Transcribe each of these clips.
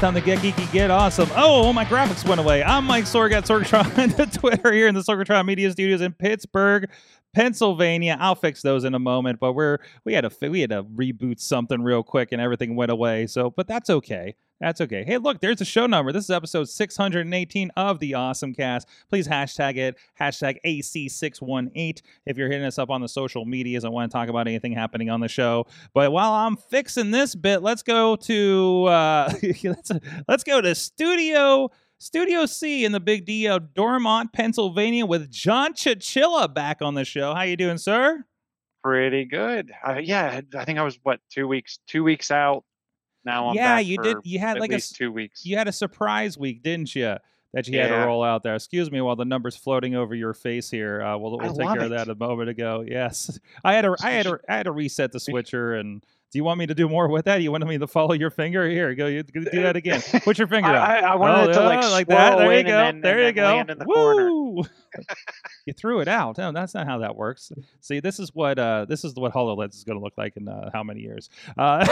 Time to get geeky, get awesome. Oh, my graphics went away. I'm Mike Sorg at Sorgatron on Twitter here in the Sorgatron Media Studios in Pittsburgh, Pennsylvania. I'll fix those in a moment, but we're we had to we had to reboot something real quick and everything went away. So, but that's okay. That's okay. Hey, look, there's a show number. This is episode 618 of the Awesome Cast. Please hashtag it, hashtag AC618 if you're hitting us up on the social medias I want to talk about anything happening on the show. But while I'm fixing this bit, let's go to uh, let's, let's go to studio Studio C in the Big D of Dormont, Pennsylvania, with John Chichilla back on the show. How you doing, sir? Pretty good. Uh, yeah, I think I was what two weeks two weeks out now I'm yeah, you did. You had like a two weeks. you had a surprise week, didn't you? That you had to roll out there. Excuse me while the numbers floating over your face here. Uh, we'll we'll take care of that a moment ago. Yes, I had to I had to I had to reset the switcher. And do you want me to do more with that? You want me to follow your finger? Here, go. You do that again. Put your finger out. I, I wanted Oh, it to like, like that. There you go. Then, there you go. The. Woo! you threw it out. No, that's not how that works. See, this is what uh, this is what Hololens is going to look like in uh, how many years? Uh,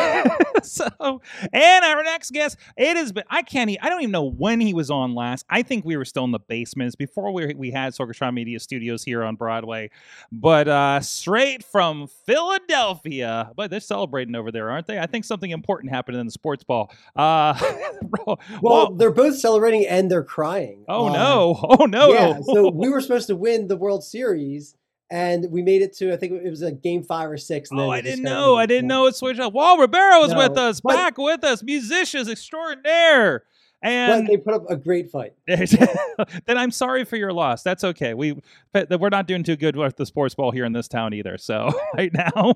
so, and our next guest, it has been. I can't. I don't even know when he was on last. I think we were still in the basements before we we had Sorgatron Media Studios here on Broadway. But uh, straight from Philadelphia, but they're celebrating over there, aren't they? I think something important happened in the sports ball. Uh, Well, well, they're both celebrating and they're crying. oh Uh, no! Oh no! Yeah, so we were supposed to win the World Series, and we made it to I think it was a game five or six. And Oh, I didn't know. I didn't know it switched up. Walt Ribeiro is with us, back with us, musicians extraordinaire. But And they put up a great fight. then I'm sorry for your loss. That's okay. We but we're not doing too good with the sports ball here in this town either. So right now.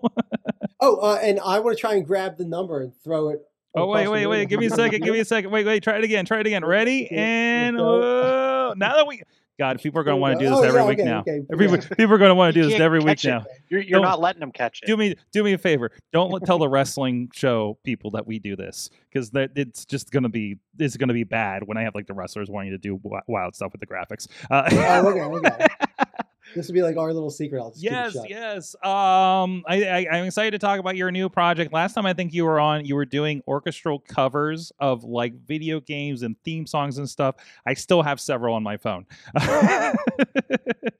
Oh, uh, and I want to try and grab the number and throw it. Oh wait, wait, wait. Give me a second. Give me a second. Wait, wait. Try it again. Try it again. Ready? And now that we God, people are going to want to do this Oh, every yeah, week okay, now. okay, Every yeah. week, people are going to want to do this every week it. now. You're, you're Don't- letting them catch it. do me do me a favor. Don't tell the wrestling show people that we do this because that it's just gonna be it's gonna be bad when I have like the wrestlers wanting to do wild stuff with the graphics. Uh, Oh, okay, okay. This would be like our little secret. I'll just it yes, yes. Um, I, I I'm excited to talk about your new project. Last time I think you were on, you were doing orchestral covers of like video games and theme songs and stuff. I still have several on my phone.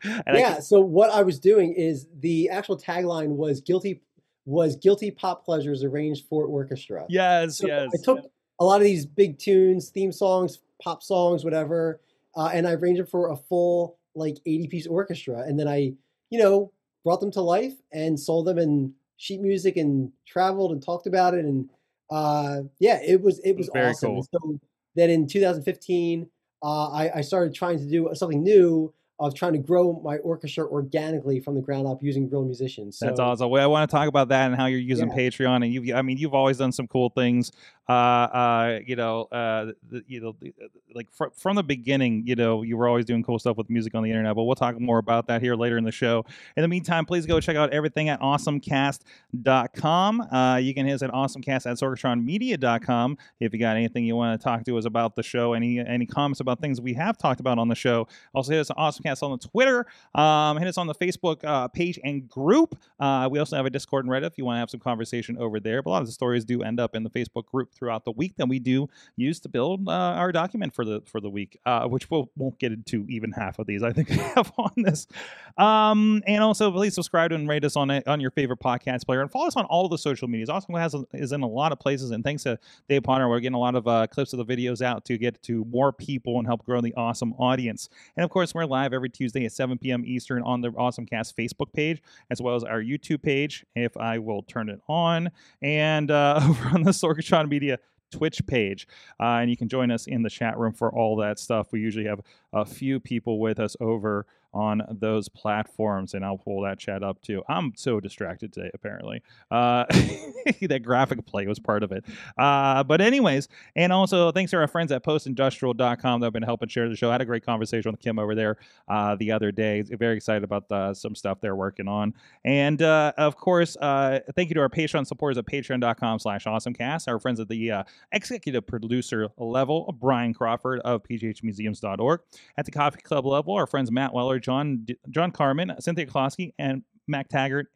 And I- yeah. So what I was doing is the actual tagline was guilty was guilty pop pleasures arranged for orchestra. yes, So yes. I took a lot of these big tunes, theme songs, pop songs, whatever, uh, and I arranged them for a full like 80 piece orchestra. And then I, you know, brought them to life and sold them in sheet music and traveled and talked about it. And uh, yeah, it was it was awesome. cool. So then in 2015, uh, I, I started trying to do something new of trying to grow my orchestra organically from the ground up using real musicians. So, That's awesome. Well, I want to talk about that and how you're using Yeah. Patreon. And you've, I mean, you've always done some cool things. Uh, uh, you know, uh, you know, like fr- from the beginning, you know, you were always doing cool stuff with music on the internet. But we'll talk more about that here later in the show. In the meantime, please go check out everything at awesomecast.com. Uh, you can hit us at awesomecast at sorgatronmedia.com if you got anything you want to talk to us about the show, any any comments about things we have talked about on the show. Also hit us at awesomecast on the Twitter. Um, hit us on the Facebook uh, page and group. Uh, we also have a Discord and Reddit if you want to have some conversation over there. But a lot of the stories do end up in the Facebook group throughout the week that we do use to build uh, our document for the for the week, uh, which we'll won't get into even half of these. I think we have on this. Um, and also please subscribe and rate us on it on your favorite podcast player and follow us on all the social medias. Also has is in a lot of places. And thanks to Dave Potter, we're getting a lot of uh, clips of the videos out to get to more people and help grow the awesome audience. And of course, we're live every Tuesday at 7 p.m. Eastern on the Awesome Cast Facebook page, as well as our YouTube page, if I will turn it on, and uh, over on the Sorgatron Media Twitch page. Uh, and you can join us in the chat room for all that stuff. We usually have a few people with us over on those platforms. And I'll pull that chat up too. I'm so distracted today, apparently. Uh, that graphic play was part of it. Uh, but, anyways, and also thanks to our friends at postindustrial.com that have been helping share the show. I had a great conversation with Kim over there uh, the other day. Very excited about the, some stuff they're working on. And uh, of course, uh, thank you to our Patreon supporters at patreon.com slash awesomecast, our friends at the uh, executive producer level, Brian Crawford of pghmuseums.org. At the coffee club level, our friends Matt Weller, John John Carmen, Cynthia Klosky, and Mac Taggart.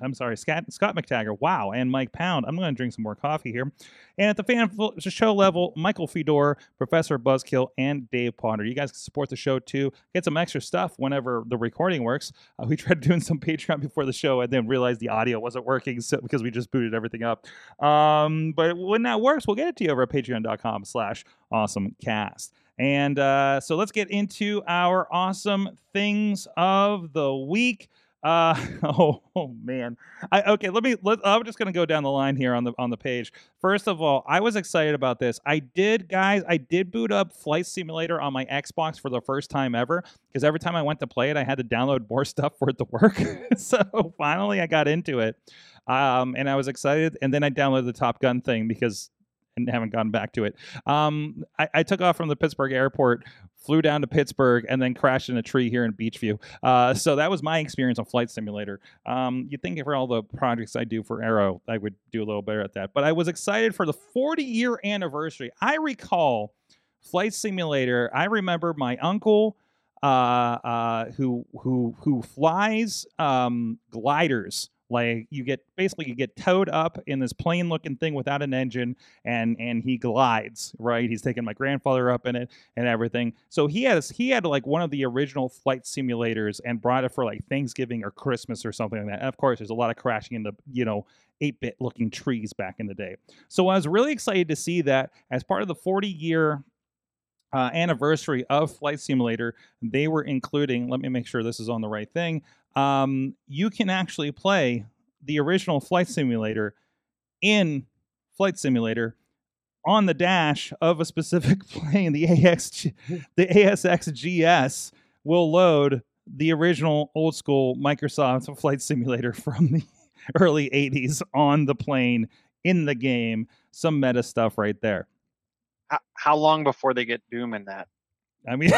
I'm sorry, Scott, Scott McTaggart. Wow, and Mike Pound. I'm going to drink some more coffee here. And at the fan show level, Michael Fedor, Professor Buzzkill, and Dave Potter. You guys can support the show too. Get some extra stuff whenever the recording works. Uh, we tried doing some Patreon before the show and then realized the audio wasn't working so, because we just booted everything up. Um, but when that works, we'll get it to you over at patreon.com slash awesomecast. And uh, so let's get into our awesome things of the week. Uh, oh, oh, man. I okay, let me let I'm just to go down the line here on the on the page. First of all, I was excited about this. I did guys, I did boot up Flight Simulator on my Xbox for the first time ever because every time I went to play it, I had to download more stuff for it to work. so, finally I got into it. Um, and I was excited and then I downloaded the Top Gun thing because and haven't gone back to it. Um, I, I, took off from the Pittsburgh airport, flew down to Pittsburgh, and then crashed in a tree here in Beechview. Uh, so that was my experience on Flight Simulator. Um, you'd think for all the projects I do for Aero, I would do a little better at that. But I was excited for the 40 year anniversary. I recall Flight Simulator. I remember my uncle. Uh, uh, who who who flies um, gliders like you get basically you get towed up in this plane looking thing without an engine and and he glides, right? He's taking my grandfather up in it and everything. So he has he had like one of the original flight simulators and brought it for like Thanksgiving or Christmas or something like that. And of course, there's a lot of crashing into, you know, 8-bit looking trees back in the day. So I was really excited to see that as part of the 40 year uh, anniversary of Flight Simulator, they were including, let me make sure this is on the right thing, um, you can actually play the original Flight Simulator in Flight Simulator on the dash of a specific plane. The AX, the ASX GS will load the original old school Microsoft Flight Simulator from the early 80s on the plane in the game. Some meta stuff right there. How, how long before they get Doom in that? I mean,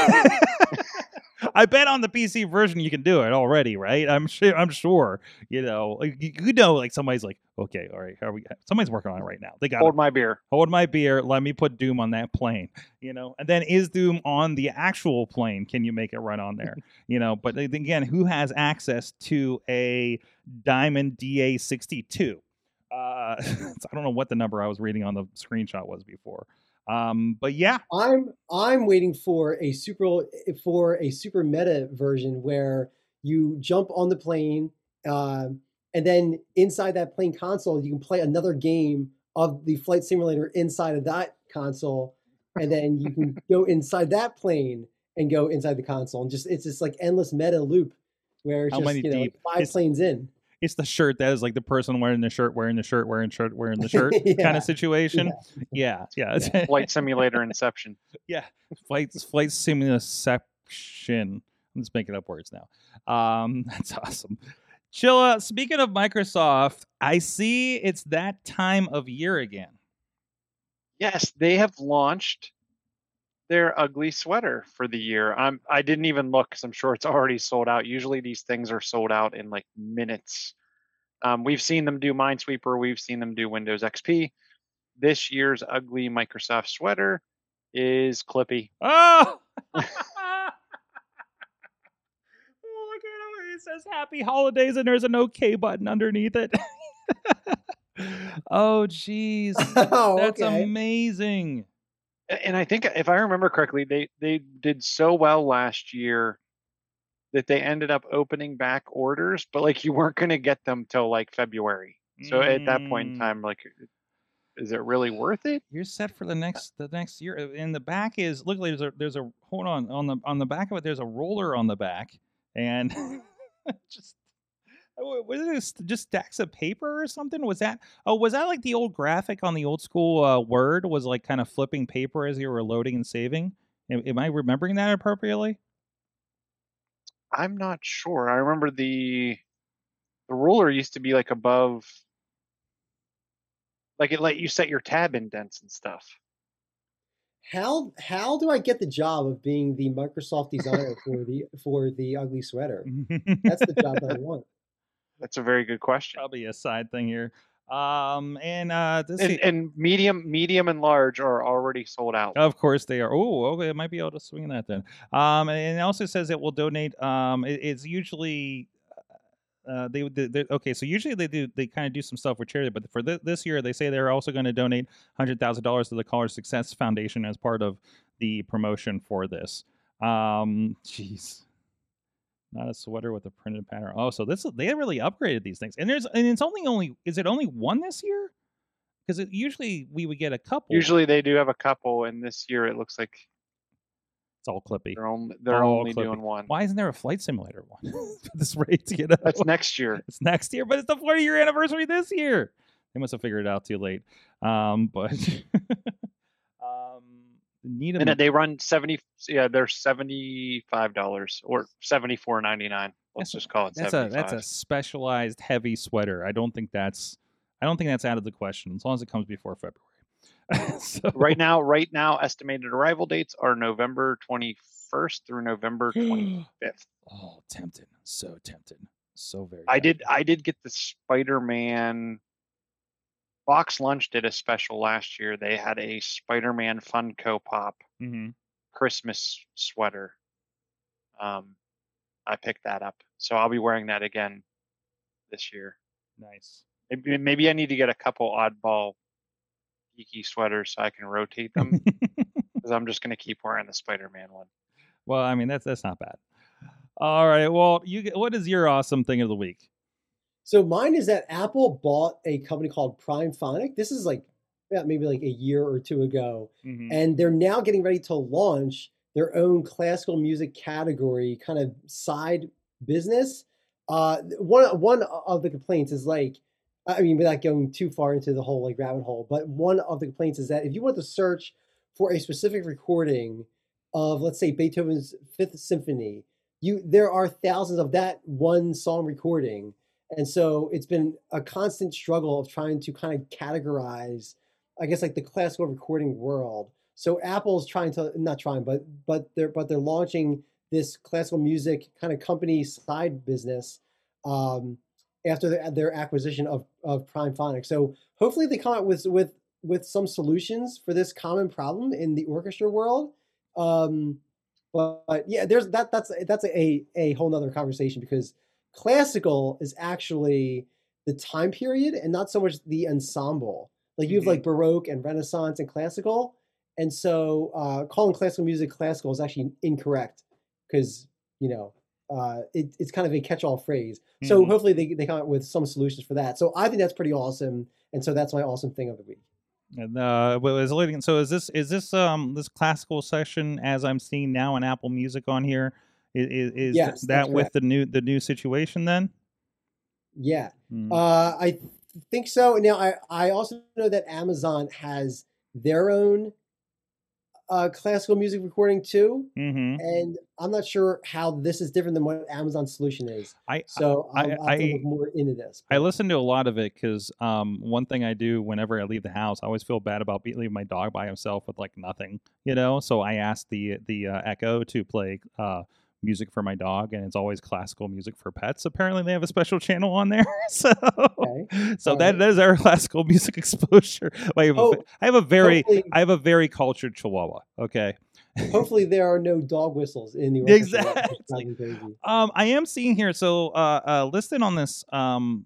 I bet on the PC version you can do it already, right? I'm sure. I'm sure. You know, you, you know, like somebody's like, okay, all right, how are we? Somebody's working on it right now. They got hold my beer. Hold my beer. Let me put Doom on that plane. You know, and then is Doom on the actual plane? Can you make it run on there? you know, but again, who has access to a Diamond DA62? Uh, I don't know what the number I was reading on the screenshot was before. Um, but yeah, I'm I'm waiting for a super for a super meta version where you jump on the plane, uh, and then inside that plane console you can play another game of the flight simulator inside of that console, and then you can go inside that plane and go inside the console, and just it's just like endless meta loop where it's How just you know deep? five it's, planes in it's the shirt that is like the person wearing the shirt, wearing the shirt, wearing shirt, wearing the shirt yeah. kind of situation. Yeah, yeah. yeah. Flight simulator inception. Yeah, flight flight simulation. I'm just making up words now. Um, that's awesome. Chilla, speaking of Microsoft, I see it's that time of year again. Yes, they have launched their ugly sweater for the year. I'm I didn't even look because I'm sure it's already sold out. Usually these things are sold out in like minutes. Um, we've seen them do Minesweeper. We've seen them do Windows XP. This year's ugly Microsoft sweater is Clippy. Oh. oh look at it. It says Happy Holidays and there's an OK button underneath it. oh, jeez. Oh, That's okay. amazing and I think if I remember correctly, they they did so well last year that they ended up opening back orders, but like you weren't going to get them till like February. So mm. at that point in mm. time, like, is it really worth it? You're set for the next the next year. And the back is look, there's a there's a hold on on the on the back of it. There's a roller on the back, and just was it just stacks of paper or something? Was that oh was that like the old graphic on the old school uh, Word was like kind of flipping paper as you were loading and saving? Am, am I remembering that appropriately? I'm not sure. I remember the the ruler used to be like above like it let you set your tab indents and stuff. How how do I get the job of being the Microsoft designer for the for the ugly sweater? That's the job that I want. That's a very good question. Probably a side thing here. Um, and uh, this And, and medium, medium, and large are already sold out. Of course they are. Oh, okay. I might be able to swing that then. Um, and it also says it will donate. Um, it, it's usually. Uh, they, okay. So usually they do they kind of do some stuff with charity, but for th- this year they say they're also going to donate hundred thousand dollars to the College Success Foundation as part of the promotion for this. Um, jeez, not a sweater with a printed pattern. Oh, so this they really upgraded these things, and there's and it's only only is it only one this year? Because usually we would get a couple. Usually they do have a couple, and this year it looks like it's all clippy. they're only they're All only clippy. doing one. Why isn't there a flight simulator one this rate? You know, That's next year. it's next year, but it's the 40 year anniversary this year. They must have figured it out too late. Um, but need And then they run seventy. Yeah, they're seventy five dollars or seventy four ninety nine. Let's That's- just call it that's a that's a specialized heavy sweater. I don't think that's I don't think that's out of the question as long as it comes before February. so, Right now, right now, estimated arrival dates are November twenty first through November twenty fifth. oh, tempted, so tempted, so very. I did I did get the Spider Man. Box Lunch did a special last year. They had a Spider Man Funko Pop hmm Christmas sweater. Um, I picked that up, so I'll be wearing that again this year. Nice. Maybe, maybe I need to get a couple oddball geeky sweaters so I can rotate them because I'm just gonna keep wearing the Spider Man one. well, I mean that's that's not bad. All right. Well, you what is your awesome thing of the week? So mine is that Apple bought a company called Primephonic. This is like yeah, maybe like a year or two ago, Mhm. and they're now getting ready to launch their own classical music category kind of side business. Uh, one one of the complaints is like, I mean, without going too far into the whole like rabbit hole, but one of the complaints is that if you want to search for a specific recording of, let's say, Beethoven's Fifth Symphony, you there are thousands of that one song recording, and so it's been a constant struggle of trying to kind of categorize, I guess, like the classical recording world. So Apple's trying to not trying, but but they're but they're launching this classical music kind of company side business um, after their, their acquisition of of Primephonic. So hopefully they come out with with with some solutions for this common problem in the orchestra world. Um, but, but yeah, there's that that's that's a a whole nother conversation because classical is actually the time period and not so much the ensemble. Like you have Mhm. like Baroque and Renaissance and classical, and so uh, calling classical music classical is actually incorrect because you know uh, it, it's kind of a catch-all phrase. So Mhm. hopefully they, they come up with some solutions for that. So I think that's pretty awesome, and so that's my awesome thing of the week. And uh, well, is so is this is this um this classical session as I'm seeing now in Apple Music on here? Is, is Yes, that with correct. the new the new situation then? Yeah, Mm. uh, I think so. Now I I also know that Amazon has their own uh, classical music recording too, hmm and I'm not sure how this is different than what Amazon's solution is. I So I- I'll, I'll have to I- look more into this. I listen to a lot of it because um, one thing I do whenever I leave the house, I always feel bad about leaving my dog by himself with like nothing, you know. So I ask the the uh, Echo to play uh, music for my dog, and it's always classical music for pets. Apparently, they have a special channel on there, so Okay. so All that right. is our classical music exposure. I have, a, Oh, ve- I have a very I have a very cultured Chihuahua. Okay. hopefully there are no dog whistles in the orchestra. Exactly. drive me crazy. Um, I am seeing here. So, uh, uh, listed on this um,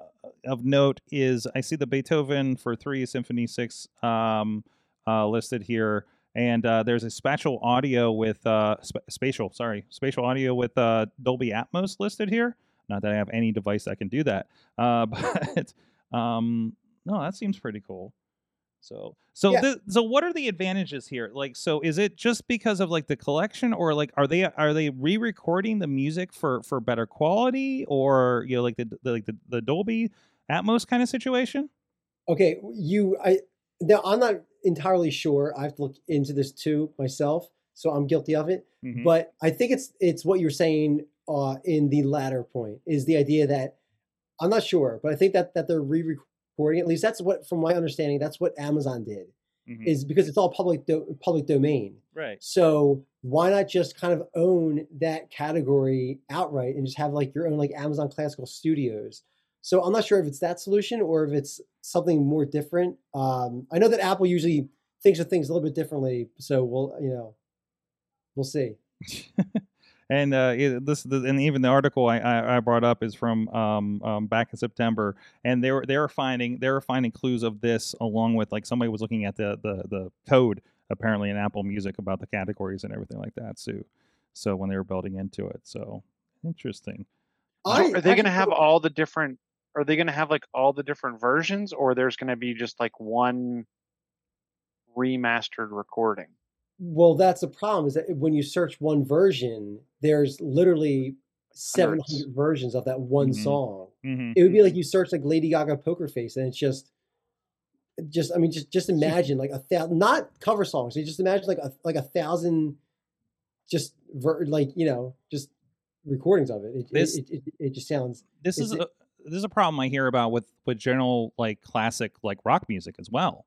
uh, of note is I see the Beethoven for three Symphony Six um, uh, listed here, and uh, there's a spatial audio with uh, sp- spatial, sorry, spatial audio with uh, Dolby Atmos listed here. Not that I have any device that can do that, uh, but um, no, that seems pretty cool. So, so, Yeah. so, what are the advantages here? Like, so is it just because of like the collection, or like are they are they re-recording the music for for better quality, or you know, like the, the like the, the Dolby Atmos kind of situation? Okay, you I now I'm not entirely sure. I have to look into this too myself, so I'm guilty of it. Mhm. But I think it's it's what you're saying uh, in the latter point is the idea that I'm not sure, but I think that that they're re-recording. At least that's what, from my understanding, that's what Amazon did. Mhm. Is because it's all public do- public domain. right. So why not just kind of own that category outright and just have like your own like Amazon Classical Studios? So I'm not sure if it's that solution or if it's something more different. Um, I know that Apple usually thinks of things a little bit differently, so we'll you know we'll see. and uh, it- this, the, and even the article I, I, I brought up is from um, um, back in September, and they were they were finding they were finding clues of this along with like somebody was looking at the the the code apparently in Apple Music about the categories and everything like that. So, so when they were building into it, so interesting. I are they going to have all the different? Are they going to have like all the different versions, or there's going to be just like one remastered recording? Well, that's the problem is that when you search one version, there's literally 700 Hundreds. versions of that one Mhm. song. Mm-hmm. It would be like you search like Lady Gaga Poker Face, and it's just, just I mean, just just imagine like a thousand, not cover songs. You just imagine like a like a thousand, just ver, like you know, just recordings of it. It This- it, it, it, it just sounds this Is a, this is a problem I hear about with with general like classic like rock music as well.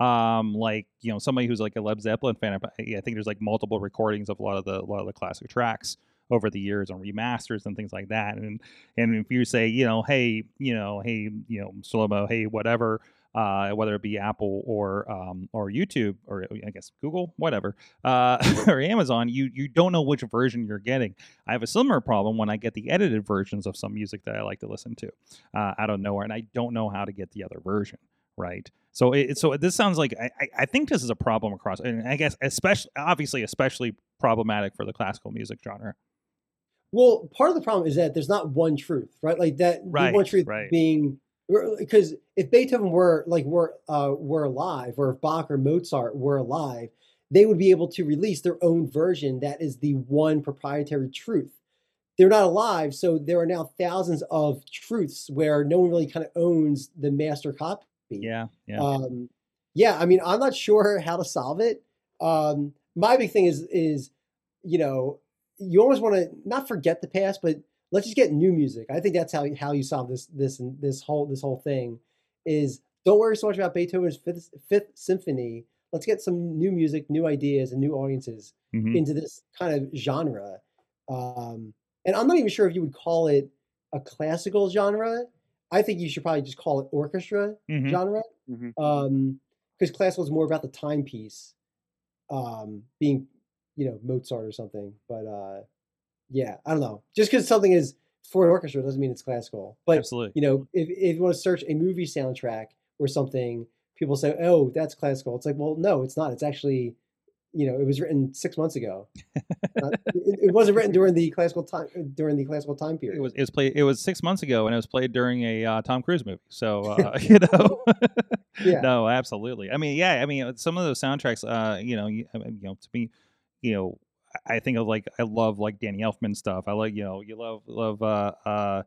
Um, like you know somebody who's like a Led Zeppelin fan. I think there's like multiple recordings of a lot of the a lot of the classic tracks over the years and remasters and things like that. And and if you say you know hey you know hey you know Slomo hey whatever. Uh, whether it be Apple or um, or YouTube or I guess Google, whatever, uh, or Amazon, you you don't know which version you're getting. I have a similar problem when I get the edited versions of some music that I like to listen to uh, out of nowhere, and I don't know how to get the other version. Right. So it, so this sounds like I, I- think this is a problem across, and I guess especially obviously especially problematic for the classical music genre. Well, part of the problem is that there's not one truth, right? Like that the one truth right. being because if Beethoven were like were uh, were alive, or if Bach or Mozart were alive, they would be able to release their own version that is the one proprietary truth. They're not alive, so there are now thousands of truths where no one really kind of owns the master copy. Yeah. Yeah. Um, yeah, I mean, I'm not sure how to solve it. Um, my big thing is is you know you always want to not forget the past, but let's just get new music. I think that's how you- how you solve this this and this whole this whole thing is don't worry so much about Beethoven's fifth fifth symphony. Let's get some new music, new ideas, and new audiences Mhm. into this kind of genre. Um, and I'm not even sure if you would call it a classical genre. I think you should probably just call it orchestra Mhm. genre Mhm. um because classical is more about the timepiece um being you know mozart or something but uh yeah i don't know just because something is for an orchestra doesn't mean it's classical but Absolutely. you know if, if you want to search a movie soundtrack or something people say oh that's classical it's like well no it's not it's actually you know it was written six months ago Not- it, it wasn't written during the classical time during the classical time period It was it was played. It was six months ago, and it was played during a uh, Tom Cruise movie. So uh, you know, Yeah. no, absolutely. I mean, yeah, I mean, uh, some of those soundtracks, uh, you know, you, you know, to me, you know, I think of like I love like Danny Elfman stuff. I like you know, you love love uh, uh,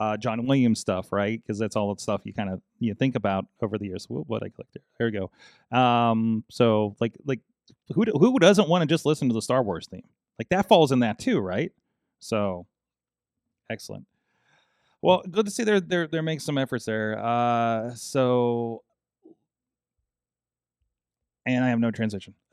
uh, John Williams stuff, right? Because that's all the stuff you kind of you think about over the years. What, what I clicked there. There we go. Um, so like like who who doesn't want to just listen to the Star Wars theme? Like that falls in that too, right? So excellent. Well, good to see they're they're they're making some efforts there. Uh, so, and I have no transition.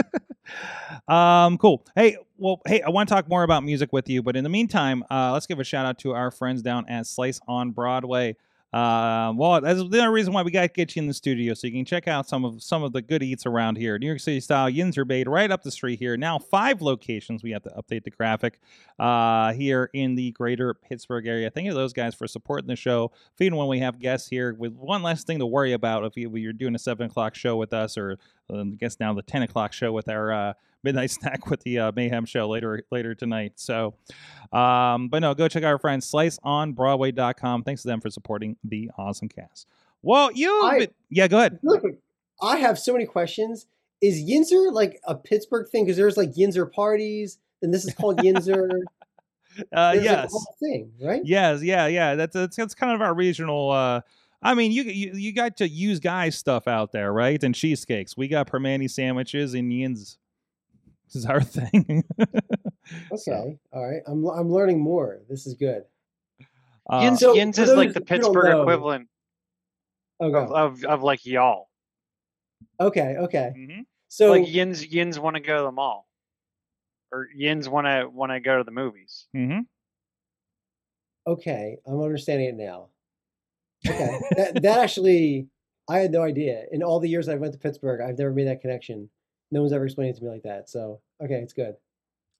um, cool. Hey, well, hey, I want to talk more about music with you, but in the meantime, uh, let's give a shout out to our friends down at Slice on Broadway. Uh, well, that's the only reason why we got to get you in the studio, so you can check out some of some of the good eats around here. New York City style Yinzer Bait, right up the street here. Now five locations. We have to update the graphic uh, here in the greater Pittsburgh area. Thank you to those guys for supporting the show. Feeding when we have guests here with one less thing to worry about if you, you're doing a seven o'clock show with us, or uh, I guess now the ten o'clock show with our uh, midnight snack with the uh, Mayhem show later later tonight. So, um, but no, go check out our friends sliceonbroadway.com. Thanks to them for supporting the awesome cast. Well, you, I- yeah, go ahead. I have so many questions. Is Yinzer like a Pittsburgh thing? Because there's like Yinzer parties, and this is called Yinzer. Uh, There's, yes. whole thing, right? Yes, yeah, yeah. That's that's, that's kind of our regional. Uh, I mean, you, you you got to use guys stuff out there, right? And cheesecakes. We got Primanti sandwiches and yins. This is our thing. So, Okay, all right. I'm I'm learning more. This is good. uh, Yins, So, Yins for is like the Pittsburgh equivalent Okay, of, of of like y'all. okay, okay. mhm. So like Yins Yins want to go to the mall, or Yins want to want to go to the movies. Mhm. okay, I'm understanding it now. Okay, that that actually, I had no idea. In all the years I went to Pittsburgh, I've never made that connection. No one's ever explained it to me like that. So okay, it's good.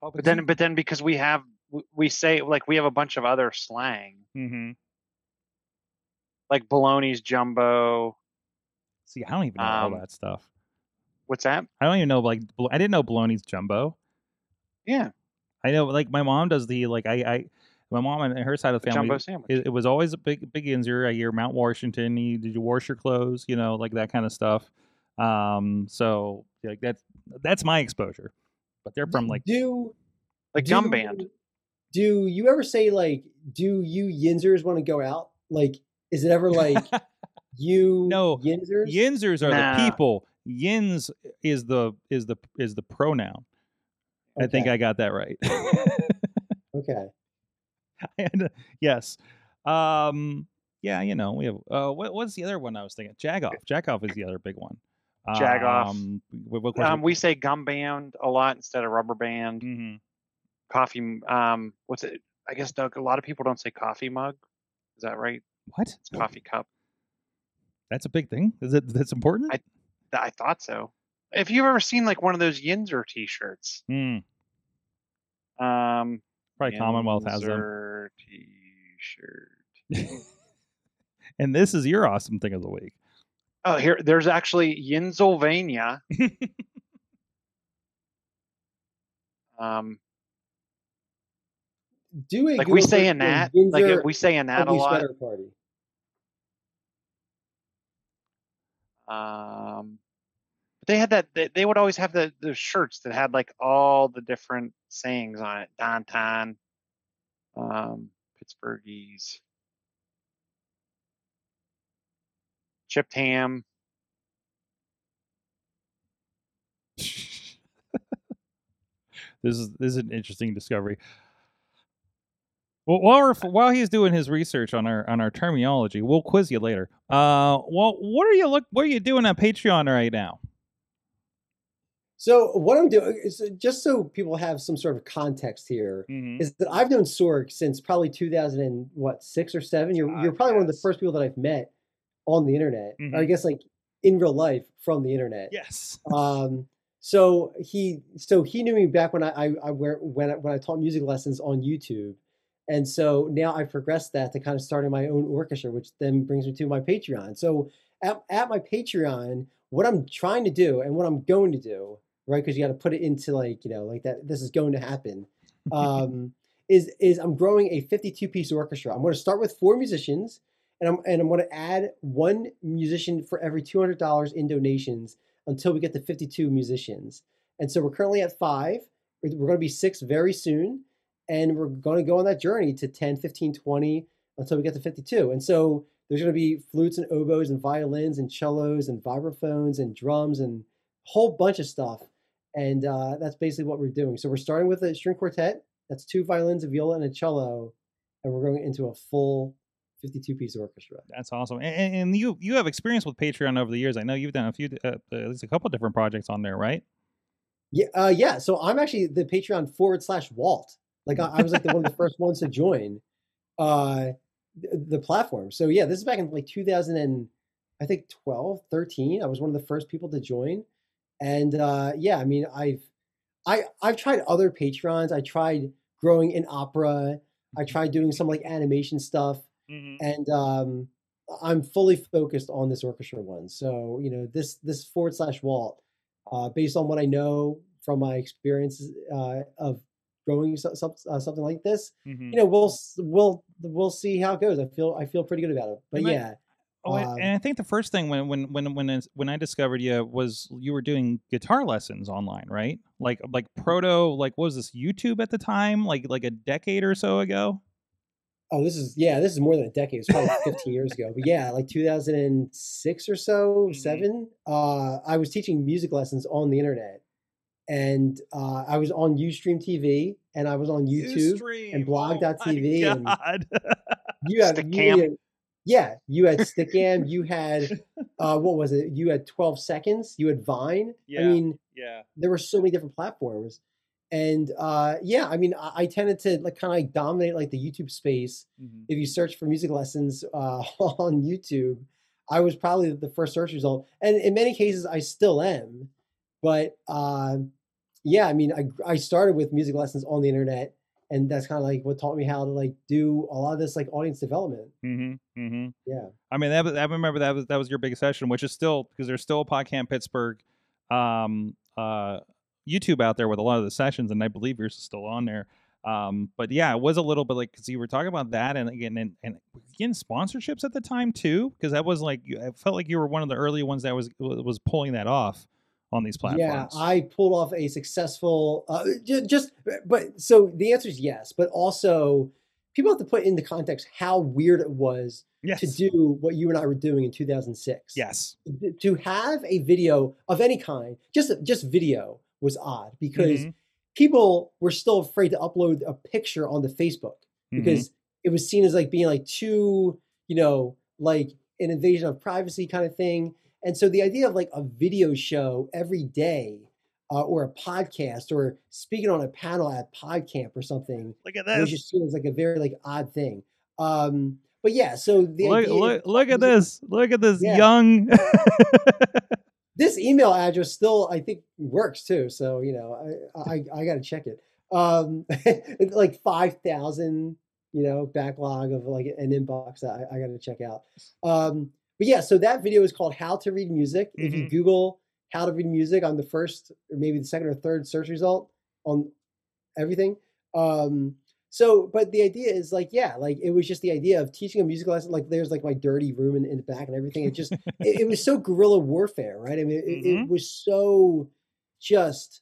Oh, But then, but then because we have we say like we have a bunch of other slang Mhm. like baloney's jumbo. See, I don't even know all Um, that stuff. What's that? I don't even know like I didn't know baloney's jumbo. Yeah, I know like my mom does the like I I my mom and her side of the the family jumbo sandwich. it, it was always a big big Yinzer. I hear Mount Washington. You, did you wash your clothes? You know, like that kind of stuff. Um, so like that's that's my exposure. But they're from like do like do, gum band. Do you ever say like, do you Yinzers want to go out? Like, is it ever like you No, Yinzers? Yinzers are Nah. the people. Yins is the is the is the pronoun. I think I got that right. okay. and uh, yes, um, yeah, you know we have. Uh, what, what's the other one I was thinking? Jagoff. Jagoff is the other big one. Jagoff. Um, what, what Um, we say gum band a lot instead of rubber band. Mhm. Coffee. Um, what's it? I guess Doug. A lot of people don't say coffee mug. Is that right? What? It's coffee cup. That's a big thing. Is it? That's important. I- Th- I thought so. If you've ever seen like one of those Yinzer T-shirts, Hmm. um, Probably Commonwealth has them. T-shirt. And this is your awesome thing of the week. Oh, here, there's actually Yinzylvania. um, Do a like we Google say in for that, like Yinzer we say in that a ugly lot. sweater party. Um, but they had that. They, they would always have the the shirts that had like all the different sayings on it. Downtown, um, Pittsburghese, chipped ham. this is this is an interesting discovery. Well, while we're while he's doing his research on our on our terminology, we'll quiz you later. Uh, well, what are you look? What are you doing on Patreon right now? So what I'm doing is uh, just so people have some sort of context here Mm-hmm. is that I've known Sorg since probably 2000 and what six or seven. You're you're God, probably one of the first people that I've met on the internet. or I guess like in real life from the internet. Yes. Um, so he so he knew me back when I I, I where, when I, when I taught music lessons on YouTube, and so now I've progressed that to kind of starting my own orchestra, which then brings me to my Patreon. So at, at my Patreon, what I'm trying to do and what I'm going to do, right? Because you got to put it into like you know like that. This is going to happen. Um, is is I'm growing a 52 piece orchestra. I'm going to start with four musicians, and I'm and I'm going to add one musician for every $200 in donations until we get to 52 musicians. And so we're currently at five. We're we're going to be six very soon. And we're going to go on that journey to 10, 15, 20 until we get to 52. And so there's going to be flutes and oboes and violins and cellos and vibraphones and drums and a whole bunch of stuff. And uh, that's basically what we're doing. So we're starting with a string quartet. That's two violins, a viola, and a cello. And we're going into a full 52 piece orchestra. That's awesome. And, and- you you have experience with Patreon over the years. I know you've done a few, uh, at least a couple different projects on there, right? Yeah, uh, yeah. So I'm actually the Patreon forward slash Walt. Like I, I was like the one of the first ones to join uh, the, the platform. So yeah, this is back in like 2000 and I think 12, 13. I was one of the first people to join, and uh, yeah, I mean I've I I've tried other Patreons. I tried growing in opera. I tried doing some like animation stuff, and um, I'm fully focused on this orchestra one. So you know this this forward slash Walt, uh, based on what I know from my experiences uh, of growing so, some, uh, something like this, Mhm. you know we'll we'll we'll see how it goes. I feel I feel pretty good about it. But And I- yeah, Oh, and- Um, and I think the first thing when when when when when I discovered you was you were doing guitar lessons online, right? Like like proto like what was this YouTube at the time? Like like a decade or so ago. Oh this is yeah this is more than a decade. It's probably 15 years ago. But yeah, like 2006 or so, Mhm. seven. Uh, I was teaching music lessons on the internet. and uh, I was on UStream TV, and I was on YouTube Ustream. and blog.tv Oh and- my God. you had you had- yeah, you had Stickam, you had uh, what was it? You had 12 seconds, you had Vine. Yeah. I mean, yeah. there were so many different platforms. And uh, yeah, I mean, I, I tended to like kind of like dominate like the YouTube space. Mhm. If you search for music lessons uh, on YouTube, I was probably the first search result, and in many cases, I still am. But uh, yeah, I mean, I I started with music lessons on the internet, and that's kind of like what taught me how to like do a lot of this like audience development. Mm-hmm. Mm-hmm. Yeah. I mean, that was, I remember that was that was your big session, which is still because there's still a PodCamp Pittsburgh um, uh, YouTube out there with a lot of the sessions, and I believe yours is still on there. Um, but yeah, it was a little bit like because you were talking about that, and again, and, and getting sponsorships at the time too, because that was like I felt like you were one of the early ones that was was pulling that off on these platforms. Yeah, I pulled off a successful. Uh, just, just, but so the answer is yes, but also people have to put into context how weird it was yes, to do what you and I were doing in 2006. yes, to have a video of any kind, just just video, was odd because Mhm. people were still afraid to upload a picture onto Facebook Mhm. because it was seen as like being like too, you know, like an invasion of privacy kind of thing. And so the idea of like a video show every day, uh, or a podcast, or speaking on a panel at PodCamp or something, look at it was just seen as like a very like odd thing. Um, but yeah, so the Look, idea look, look at this. Look at this Yeah. young. this email address still I think works too. So you know I I, I got to check it. Um, like five thousand you know backlog of like an inbox that I, I got to check out. Um, but yeah, so that video is called "How to Read Music." If you Mhm. Google "How to Read Music" on the first or maybe the second or third search result on everything. Um, so, but the idea is like, yeah, like it was just the idea of teaching a music lesson. Like, there's like my dirty room in, in the back and everything. It just, it, it was so guerrilla warfare, right? I mean, it, it Mhm. was so just,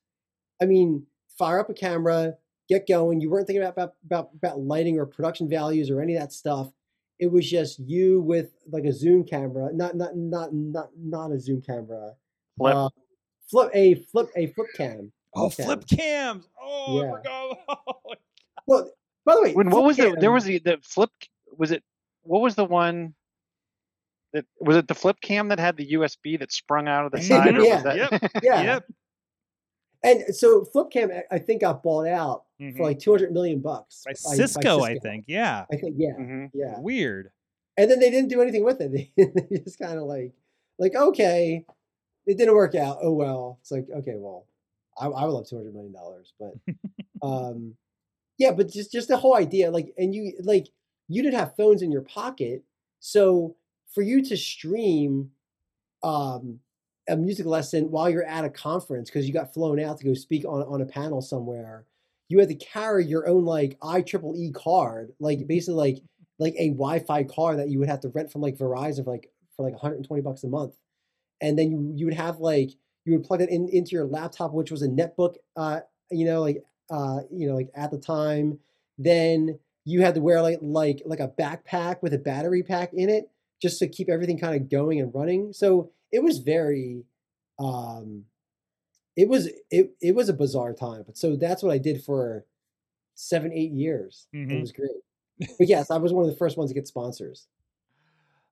I mean, fire up a camera, get going. You weren't thinking about, about, about, about lighting or production values or any of that stuff. It was just you with like a zoom camera, not, not, not, not, not a zoom camera. Flip. Uh, flip a flip a flip cam. oh, flip cams. Oh, Yeah. I forgot. Well, by the way, When what flip was the there was the, the flip was it what was the one that was it the flip cam that had the USB that sprung out of the side or Yeah. was that Yep. yeah. Yep. And so Flipcam, I- I think, got bought out Mhm. for like two hundred million bucks by Cisco, I think. Yeah. I think, yeah, Mhm. yeah. Weird. And then they didn't do anything with it. They just kind of like, like, okay, it didn't work out. Oh well. It's like, okay, well, I, I would love two hundred million dollars, but, um, yeah, but just just the whole idea, like, and you like, you didn't have phones in your pocket, so for you to stream, um, a music lesson while you're at a conference because you got flown out to go speak on on a panel somewhere, you had to carry your own like IEEE card, like basically like like a Wi-Fi card that you would have to rent from like Verizon for like for like 120 bucks a month, and then you you would have like you would plug it in into your laptop, which was a netbook, uh, you know, like uh, you know, like at the time. Then you had to wear like like like a backpack with a battery pack in it just to keep everything kind of going and running. So it was very, um, it was it it was a bizarre time. But so that's what I did for seven eight years. It Mhm. was great. But yes, I was one of the first ones to get sponsors.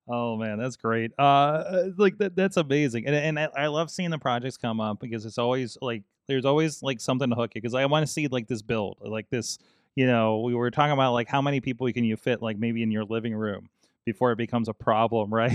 Oh man, that's great. Uh, like that, that's amazing, and and I, I love seeing the projects come up because it's always like there's always like something to hook you because I want to see like this build, like this. You know, we were talking about like how many people can you fit, like maybe in your living room before it becomes a problem, right?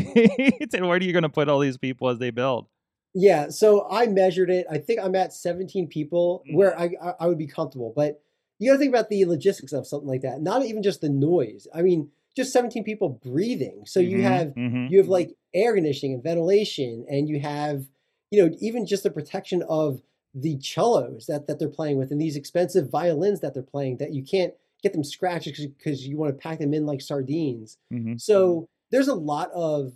and where are you going to put all these people as they build? Yeah, so I measured it. I think I'm at 17 people Mm. where I, I would be comfortable. But you got to think about the logistics of something like that. Not even just the noise. I mean, just 17 people breathing. So you Mhm, have mhm. you have like air conditioning and ventilation, and you have you know even just the protection of the cellos that that they're playing with, and these expensive violins that they're playing that you can't get them scratched because you want to pack them in like sardines. Mhm. So there's a lot of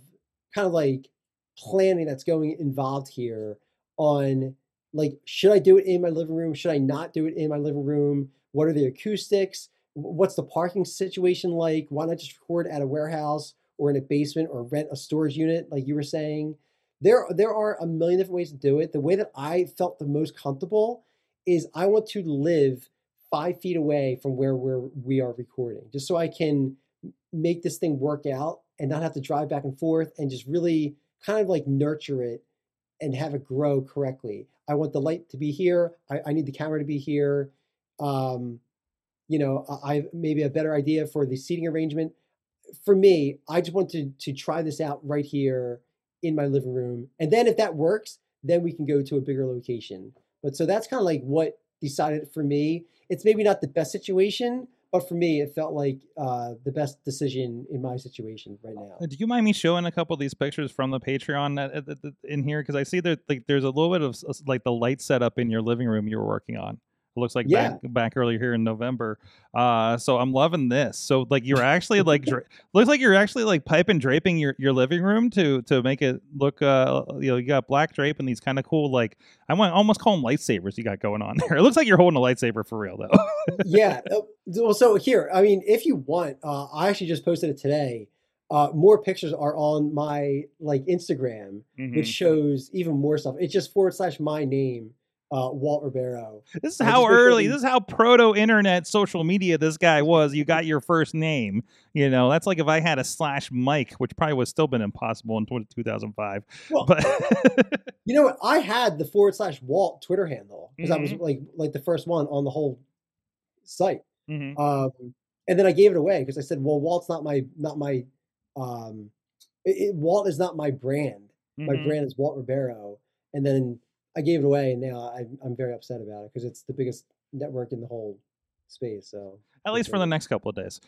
kind of like planning that's going involved here on like should I do it in my living room? Should I not do it in my living room? What are the acoustics? What's the parking situation like? Why not just record at a warehouse or in a basement or rent a storage unit like you were saying? There there are a million different ways to do it. The way that I felt the most comfortable is I want to live five feet away from where we're we are recording, just so I can make this thing work out and not have to drive back and forth and just really kind of like nurture it and have it grow correctly. I want the light to be here. I, I need the camera to be here. Um, you know, I, I maybe a better idea for the seating arrangement. For me, I just want to to try this out right here in my living room, and then if that works, then we can go to a bigger location. But so that's kind of like what decided for me. It's maybe not the best situation, but for me, it felt like uh, the best decision in my situation right now. Uh, Do you mind me showing a couple of these pictures from the Patreon that- in here? Because I see that like there's a little bit of like the light setup in your living room you were working on. Looks like Yeah. back back earlier here in November. Uh, so I'm loving this. So like you're actually like dra- looks like you're actually like pipe and draping your, your living room to to make it look uh you know you got black drape and these kind of cool like I want almost call them lightsabers you got going on there. It looks like you're holding a lightsaber for real though. yeah. uh, Well, so here, I mean, if you want, uh, I actually just posted it today. Uh, more pictures are on my like Instagram, which Mhm. shows even more stuff. It's just forward slash my name, uh, Walt Ribeiro. This is how just wish I early, this is how proto internet social media this guy was. You got your first name. You know, that's like if I had a slash Mike, which probably would still been impossible in 20- 2005. Well, But you know what? I had the forward slash Walt Twitter handle because I was like like the first one on the whole site. Mhm. Um, and then I gave it away because I said, well, Walt's not my not my um, it, it- Walt is not my brand. My Mhm. brand is Walt Ribeiro, and then I gave it away, and now I, I'm very upset about it because it's the biggest network in the whole space. So at least for the next couple of days.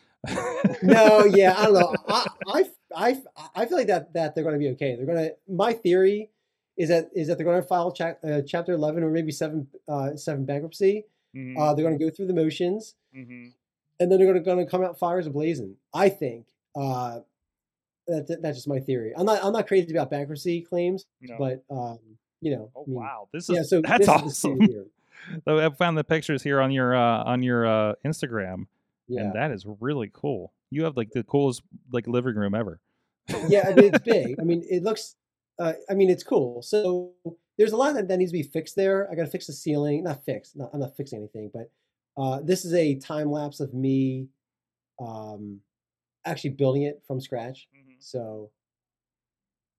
no, yeah, I don't know. I, I, I, I feel like that that they're going to be okay. They're going to. My theory is that is that they're going to file cha- uh, chapter eleven or maybe seven uh, seven bankruptcy. Mhm. Uh, they're going to go through the motions, Mhm. and then they're going to come out fires ablazing. I think. Uh, that, that's just my theory. I'm not I'm not crazy about bankruptcy claims, No. but um, you know, oh I mean, wow, this is yeah. So that's awesome. Is the theory here. So I found the pictures here on your uh, on your uh, Instagram, Yeah, and that is really cool. You have like the coolest like living room ever. yeah. I mean, it's big. I mean, it looks. Uh, I mean, it's cool. So there's a lot that, that needs to be fixed there. I got to fix the ceiling. Not fixed. Not, I'm not fixing anything, but uh, this is a time lapse of me um, actually building it from scratch. So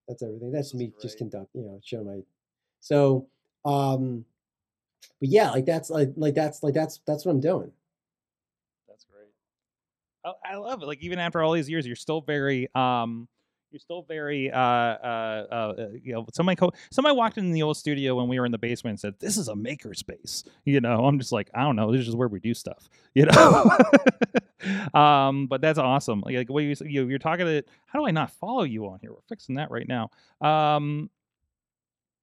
that's everything. That's That's me just conduct, you know, show my. So, um, but yeah, like that's like like that's like that's that's what I'm doing. That's great. I, I love it. Like even after all these years, you're still very um you're still very uh uh, uh uh, you know somebody co- somebody walked in the old studio when we were in the basement and said this is a maker space you know i'm just like i don't know this is where we do stuff you know um but that's awesome like, what you, you you're talking to how do i not follow you on here we're fixing that right now um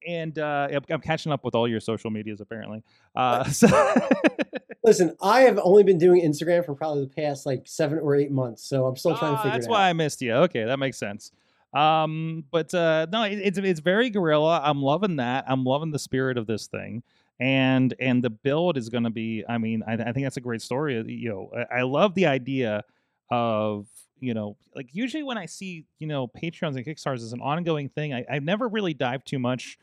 and uh I'm- catching up with all your social medias apparently uh so Listen, I have only been doing Instagram for probably the past like seven or eight months, so I'm still trying to Ah, figure that's why. I missed you. Okay, that makes sense. Um, but uh, no, it, it's it's very guerrilla. I'm loving that. I'm loving the spirit of this thing, and and the build is going to be. I mean, I, I think that's a great story. uh, You know, I, I love the idea of you know, like usually when I see you know Patreons and Kickstarters as an ongoing thing, I, I've never really dived too much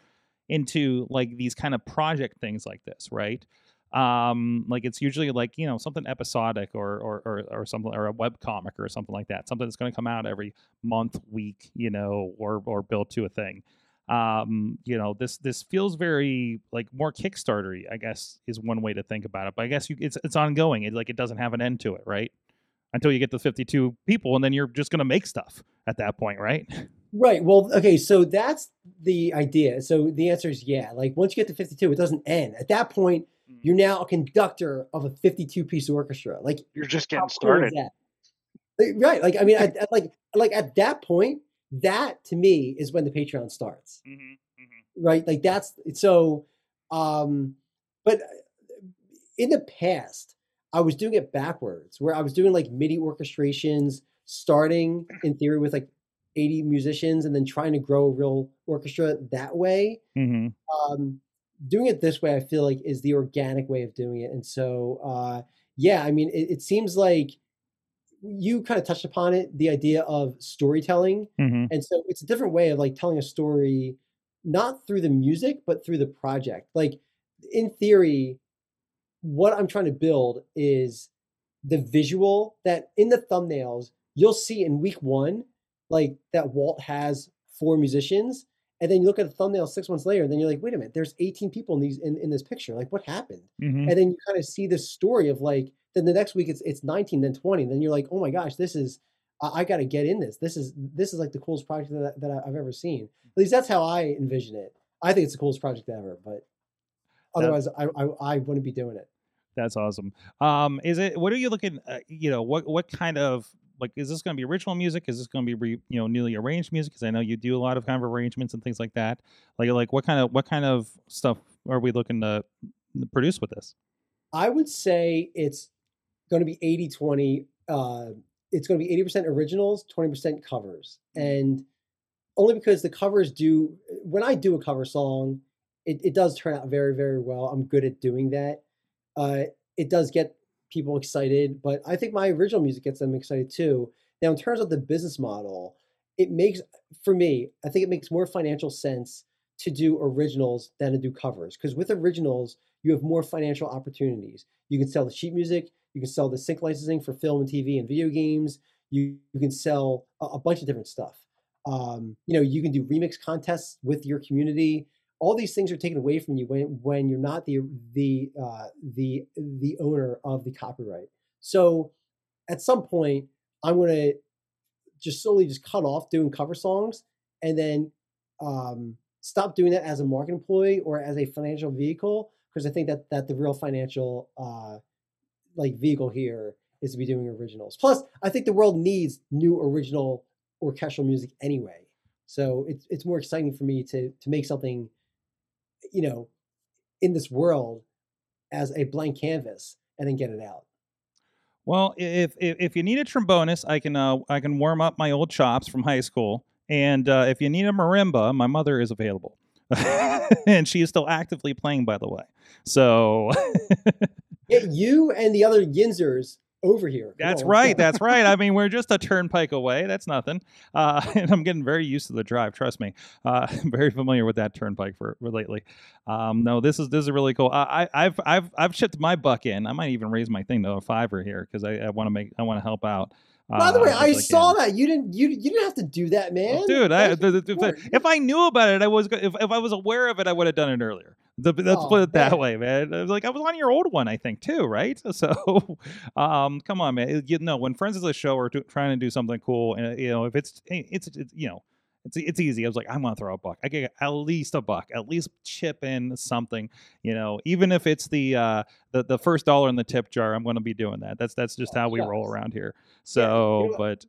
into like these kind of project things like this, right? um like it's usually like you know something episodic or or or, or something or a web comic or something like that something that's going to come out every month week you know or or built to a thing. Um you know this this feels very like more kickstartery i guess is one way to think about it but i guess you it's it's ongoing it like it doesn't have an end to it right? Until you get to 52 people and then you're just going to make stuff at that point right Right. Well, okay. So that's the idea. So the answer is yeah. Like once you get to 52, it doesn't end. At that point, hmm. you're now a conductor of a 52 piece orchestra. Like You're just getting started. Like, Right. Like I mean, at, at- like like at that point, that to me is when the Patreon starts. Mm-hmm, mm-hmm. Right. Like that's so. Um, but uh, in the past, I was doing it backwards, where I was doing like MIDI orchestrations, starting in theory with like 80 musicians, and then trying to grow a real orchestra that way. mm-hmm. Um, doing it this way, I feel like is the organic way of doing it. And so, uh, yeah, I mean, it, it seems like you kind of touched upon it, the idea of storytelling. Mm-hmm. And so it's a different way of like telling a story, not through the music, but through the project. Like in theory, what I'm trying to build is the visual that in the thumbnails you'll see in week one, like that Walt has four musicians, and then you look at the thumbnail six months later, and then you're like, wait a minute, there's 18 people in these in, in this picture. Like, what happened? Mhm. And then you kind of see this story of like, then the next week it's it's 19, then 20. Then you're like, oh my gosh, this is I, I got to get in this. This is this is like the coolest project that, that I've ever seen. At least that's how I envision it. I think it's the coolest project ever, but otherwise, I, I I wouldn't be doing it. That's awesome. Um, is it? What are you looking? Uh, you know, what what kind of like is this going to be original music? Is this going to be re, you know newly arranged music? Because I know you do a lot of kind of arrangements and things like that. Like like what kind of what kind of stuff are we looking to produce with this? I would say it's going to be 80 20. Uh, it's going to be 80% originals, 20% covers. And only because the covers do, when I do a cover song, it, it does turn out very, very well. I'm good at doing that. Uh, it does get people excited, but I think my original music gets them excited too. Now, in terms of the business model, it makes, for me, I think it makes more financial sense to do originals than to do covers. Because with originals, you have more financial opportunities. You can sell the sheet music, you can sell the sync licensing for film and TV and video games. You, you can sell a, a bunch of different stuff. Um, you know, you can do remix contests with your community. All these things are taken away from you when when you're not the the uh, the the owner of the copyright. So, at some point, I'm to just slowly just cut off doing cover songs and then um, stop doing that as a market employee or as a financial vehicle because I think that that the real financial uh, like vehicle here is to be doing originals. Plus, I think the world needs new original orchestral music anyway. So it's it's more exciting for me to to make something, you know, in this world as a blank canvas and then get it out. Well, if if, if you need a trombonist, I can uh, I can warm up my old chops from high school. And uh, if you need a marimba, my mother is available, and she is still actively playing, by the way. So Yeah, you and the other Yinzers over here. That's right. That's right. I mean, we're just a turnpike away. That's nothing. Uh, and I'm getting very used to the drive. Trust me. Uh, I'm very familiar with that turnpike for, for lately. Um, no, this is this is really cool. I, I- I've I've I've chipped my buck in. I might even raise my thing to a fiver here because I, I want to make I want to help out. By the uh, way, as I saw that you didn't you you didn't have to do that, man. Dude, I, the, the- the- if I knew about it, I was. If, if I was aware of it, I would have done it earlier. The, let's Oh, put it that man. way, man. I was like, I was on your old one, I think, too, right? So, um, come on, man. You know, when friends of the show are do, trying to do something cool, and uh, you know, if it's, it's, it's you know, it's it's easy. I was like, I'm gonna throw a buck. I get at least a buck, at least chip in something. You know, even if it's the uh the, the first dollar in the tip jar, I'm gonna be doing that. That's that's just how we roll around here. Yeah, So, know but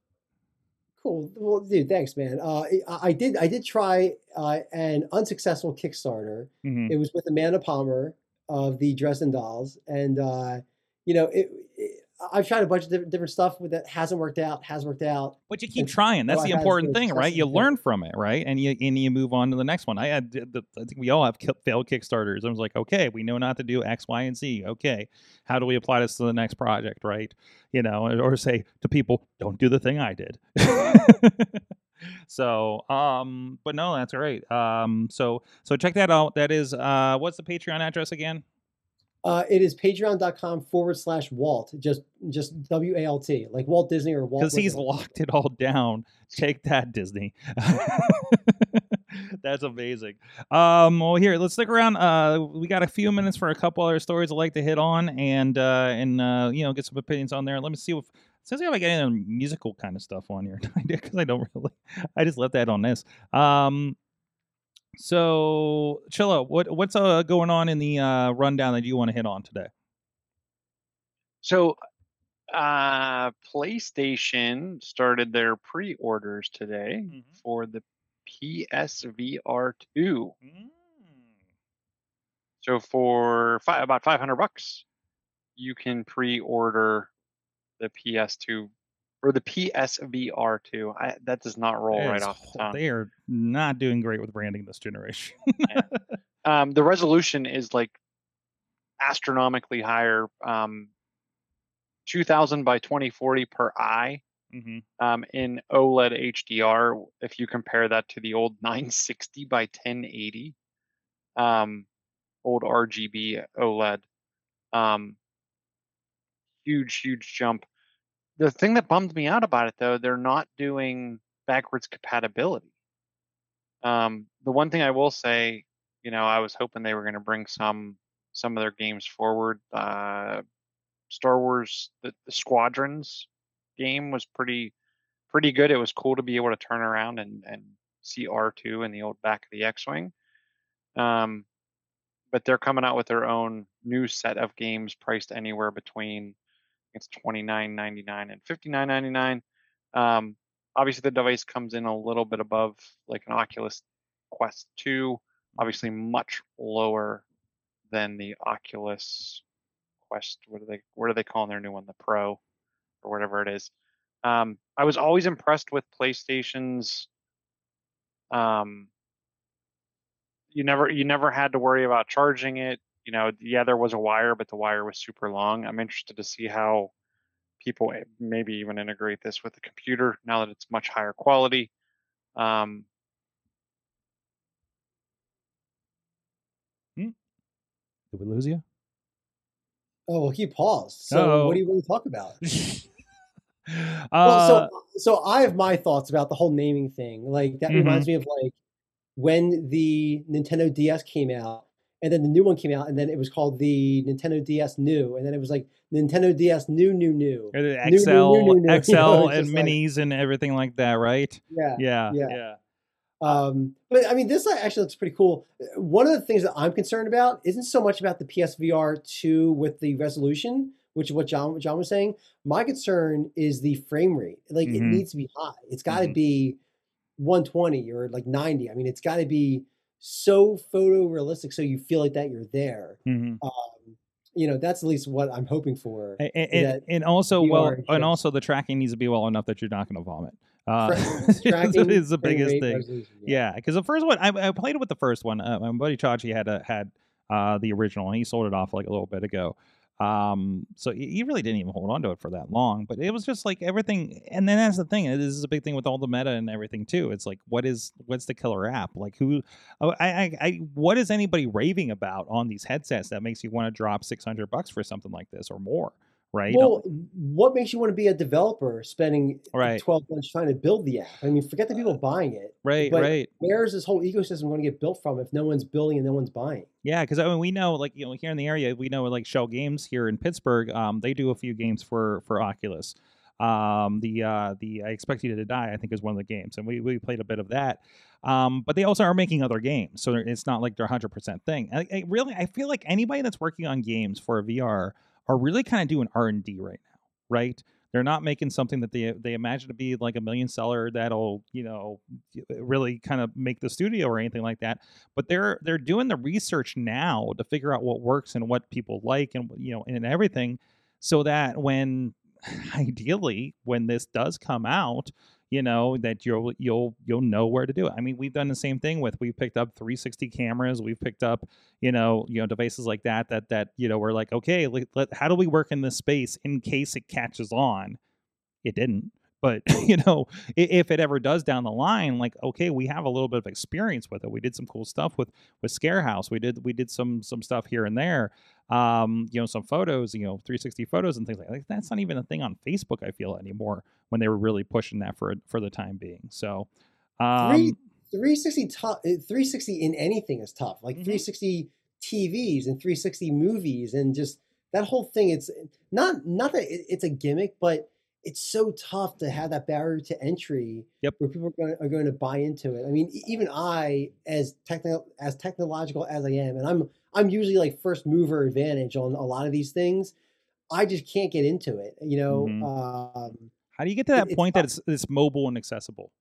Cool. Well, dude, thanks, man. Uh, I, I did I did try uh, an unsuccessful Kickstarter. mhm. It was with Amanda Palmer of the Dresden Dolls, and uh, you know, it, it, I've tried a bunch of different, different stuff with that hasn't worked out. Has worked out. But you keep And trying. That's the important thing, right? You learn from it, right? And you and you move on to the next one. I had the, I think we all have failed Kickstarters. I was like, okay, we know not to do X, Y, and Z. Okay, how do we apply this to the next project, right? You know, or, or say to people, don't do the thing I did. so, um, but no, that's great. Um, so so check that out. That is, uh, what's the Patreon address again? Uh, it is patreon.com forward slash Walt, just just W A L T, like Walt Disney or Walt. because he's locked it all down. Take that, Disney. That's amazing. Um, well, here, let's stick around. Uh, we got a few minutes for a couple other stories I'd like to hit on, and uh, and uh, you know, get some opinions on there. Let me see if since I get any musical kind of stuff on here, because I don't really. I just left that on this. Um, so Chilla, what what's uh, going on in the uh, rundown that you want to hit on today? So, uh, PlayStation started their pre-orders today for the PSVR 2. Mm. So for fi- about 500 bucks, you can pre-order the PS2 or the PSVR 2. I, that does not roll right off the tongue. They are not doing great with branding this generation. Um, the resolution is like astronomically higher, um, 2000 by 2040 per eye. hmm um, in OLED HDR if you compare that to the old 960 by 1080 um, old RGB OLED. Um, huge, huge jump. The thing that bummed me out about it, though, they're not doing backwards compatibility. Um, the one thing I will say, you know, I was hoping they were going to bring some some of their games forward. Uh, Star Wars, the, the Squadrons game was pretty pretty good. It was cool to be able to turn around and and see R2 in the old back of the X-wing. Um, but they're coming out with their own new set of games priced anywhere between it's twenty nine ninety nine and fifty nine ninety nine. Um, obviously, the device comes in a little bit above like an Oculus Quest 2, obviously much lower than the Oculus Quest. What are they? What are they calling their new one? The Pro, or whatever it is. Um, I was always impressed with PlayStation's. Um, you never you never had to worry about charging it. You know, yeah, there was a wire, but the wire was super long. I'm interested to see how people maybe even integrate this with the computer now that it's much higher quality. Um, hmm? Did we lose you? Oh, well, he paused. So, Uh-oh. what do you want to talk about? uh, well, so, so I have my thoughts about the whole naming thing. Like that mm-hmm. reminds me of like when the Nintendo DS came out, and then the new one came out, and then it was called the Nintendo DS New, and then it was like Nintendo DS New, New, New, or the XL, new, new, new, XL, you know, and minis like, and everything like that, right? Yeah, yeah, yeah. yeah. Um, but I mean, this actually looks pretty cool. One of the things that I'm concerned about isn't so much about the PSVR 2 with the resolution, which is what John John was saying. My concern is the frame rate. Like, mm-hmm. it needs to be high. It's got to mm-hmm. be 120 or like 90. I mean, it's got to be so photorealistic so you feel like that you're there. Mm-hmm. Um, you know, that's at least what I'm hoping for. And, and, and also, well, and also the tracking needs to be well enough that you're not going to vomit. Uh, tracking is the biggest thing. Yeah, because yeah, the first one, I, I, played with the first one. Uh, my buddy Chachi had a, had uh, the original, and he sold it off like a little bit ago. Um, so he really didn't even hold on to it for that long, but it was just like everything. And then that's the thing. This is a big thing with all the meta and everything too. It's like, what is, what's the killer app? Like who, oh, I, I, I what is anybody raving about on these headsets that makes you want to drop 600 bucks for something like this or more? Right? Well, what makes you want to be a developer spending right. 12 months trying to build the app? I mean, forget the people buying it. Right, right. Where is this whole ecosystem going to get built from if no one's building and no one's buying? Yeah, because I mean, we know, like you know, here in the area, we know like Schell Games here in Pittsburgh, um, they do a few games for for Oculus. Um, the uh, the I Expect You to Die, I think, is one of the games, and we we played a bit of that. Um, but they also are making other games, so it's not like they're hundred percent thing. I, I really, I feel like anybody that's working on games for VR are really kind of doing R&D right now, right? They're not making something that they they imagine to be like a million seller that'll, you know, uh, really kind of make the studio or anything like that. But they're they're doing the research now to figure out what works and what people like and you know and everything so that when ideally when this does come out you know that you'll you'll you'll know where to do it. I mean, we've done the same thing with we've picked up 360 cameras, we've picked up you know you know devices like that that that you know we're like okay, let, let, how do we work in this space in case it catches on? It didn't, but you know if it ever does down the line like okay we have a little bit of experience with it. We did some cool stuff with with scarehouse. We did we did some some stuff here and there um you know some photos you know 360 photos and things like that. That's not even a thing on facebook i feel anymore when they were really pushing that for for the time being. So um Three, 360 tough 360 in anything is tough. Like mm-hmm. 360 tvs and 360 movies and just that whole thing it's not not that it's a gimmick but it's so tough to have that barrier to entry yep. where people are going, are going to buy into it. I mean, even I, as technical as technological as I am, and I'm I'm usually like first mover advantage on a lot of these things. I just can't get into it. You know. Mm-hmm. Um, How do you get to that it, point that it's it's mobile and accessible,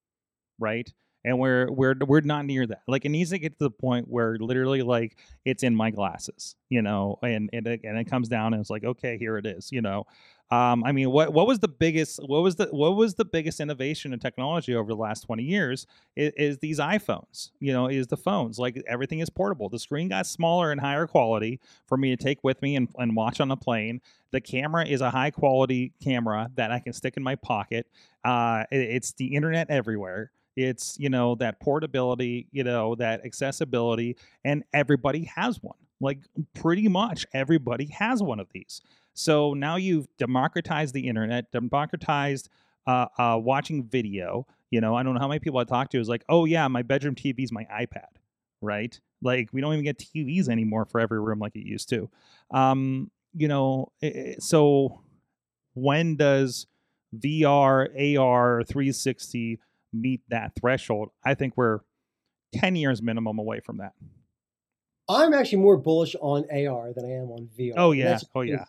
right? And we're we're we're not near that. Like it needs to get to the point where literally like it's in my glasses, you know, and and it, and it comes down and it's like okay, here it is, you know. Um, I mean, what what was the biggest what was the what was the biggest innovation in technology over the last twenty years? Is, is, these iPhones? You know, is the phones like everything is portable. The screen got smaller and higher quality for me to take with me and, and watch on a plane. The camera is a high quality camera that I can stick in my pocket. Uh, it, it's the internet everywhere. It's you know that portability, you know that accessibility, and everybody has one Like pretty much everybody has one of these. So now you've democratized the internet, democratized uh, uh, watching video. You know, I don't know how many people I talk to is like, oh yeah, my bedroom TV is my iPad, right? Like we don't even get TVs anymore for every room like it used to. Um, you know, so when does VR, AR, 360 meet that threshold? I think we're 10 years minimum away from that. I'm actually more bullish on AR than I am on VR. Oh yeah. Oh yeah.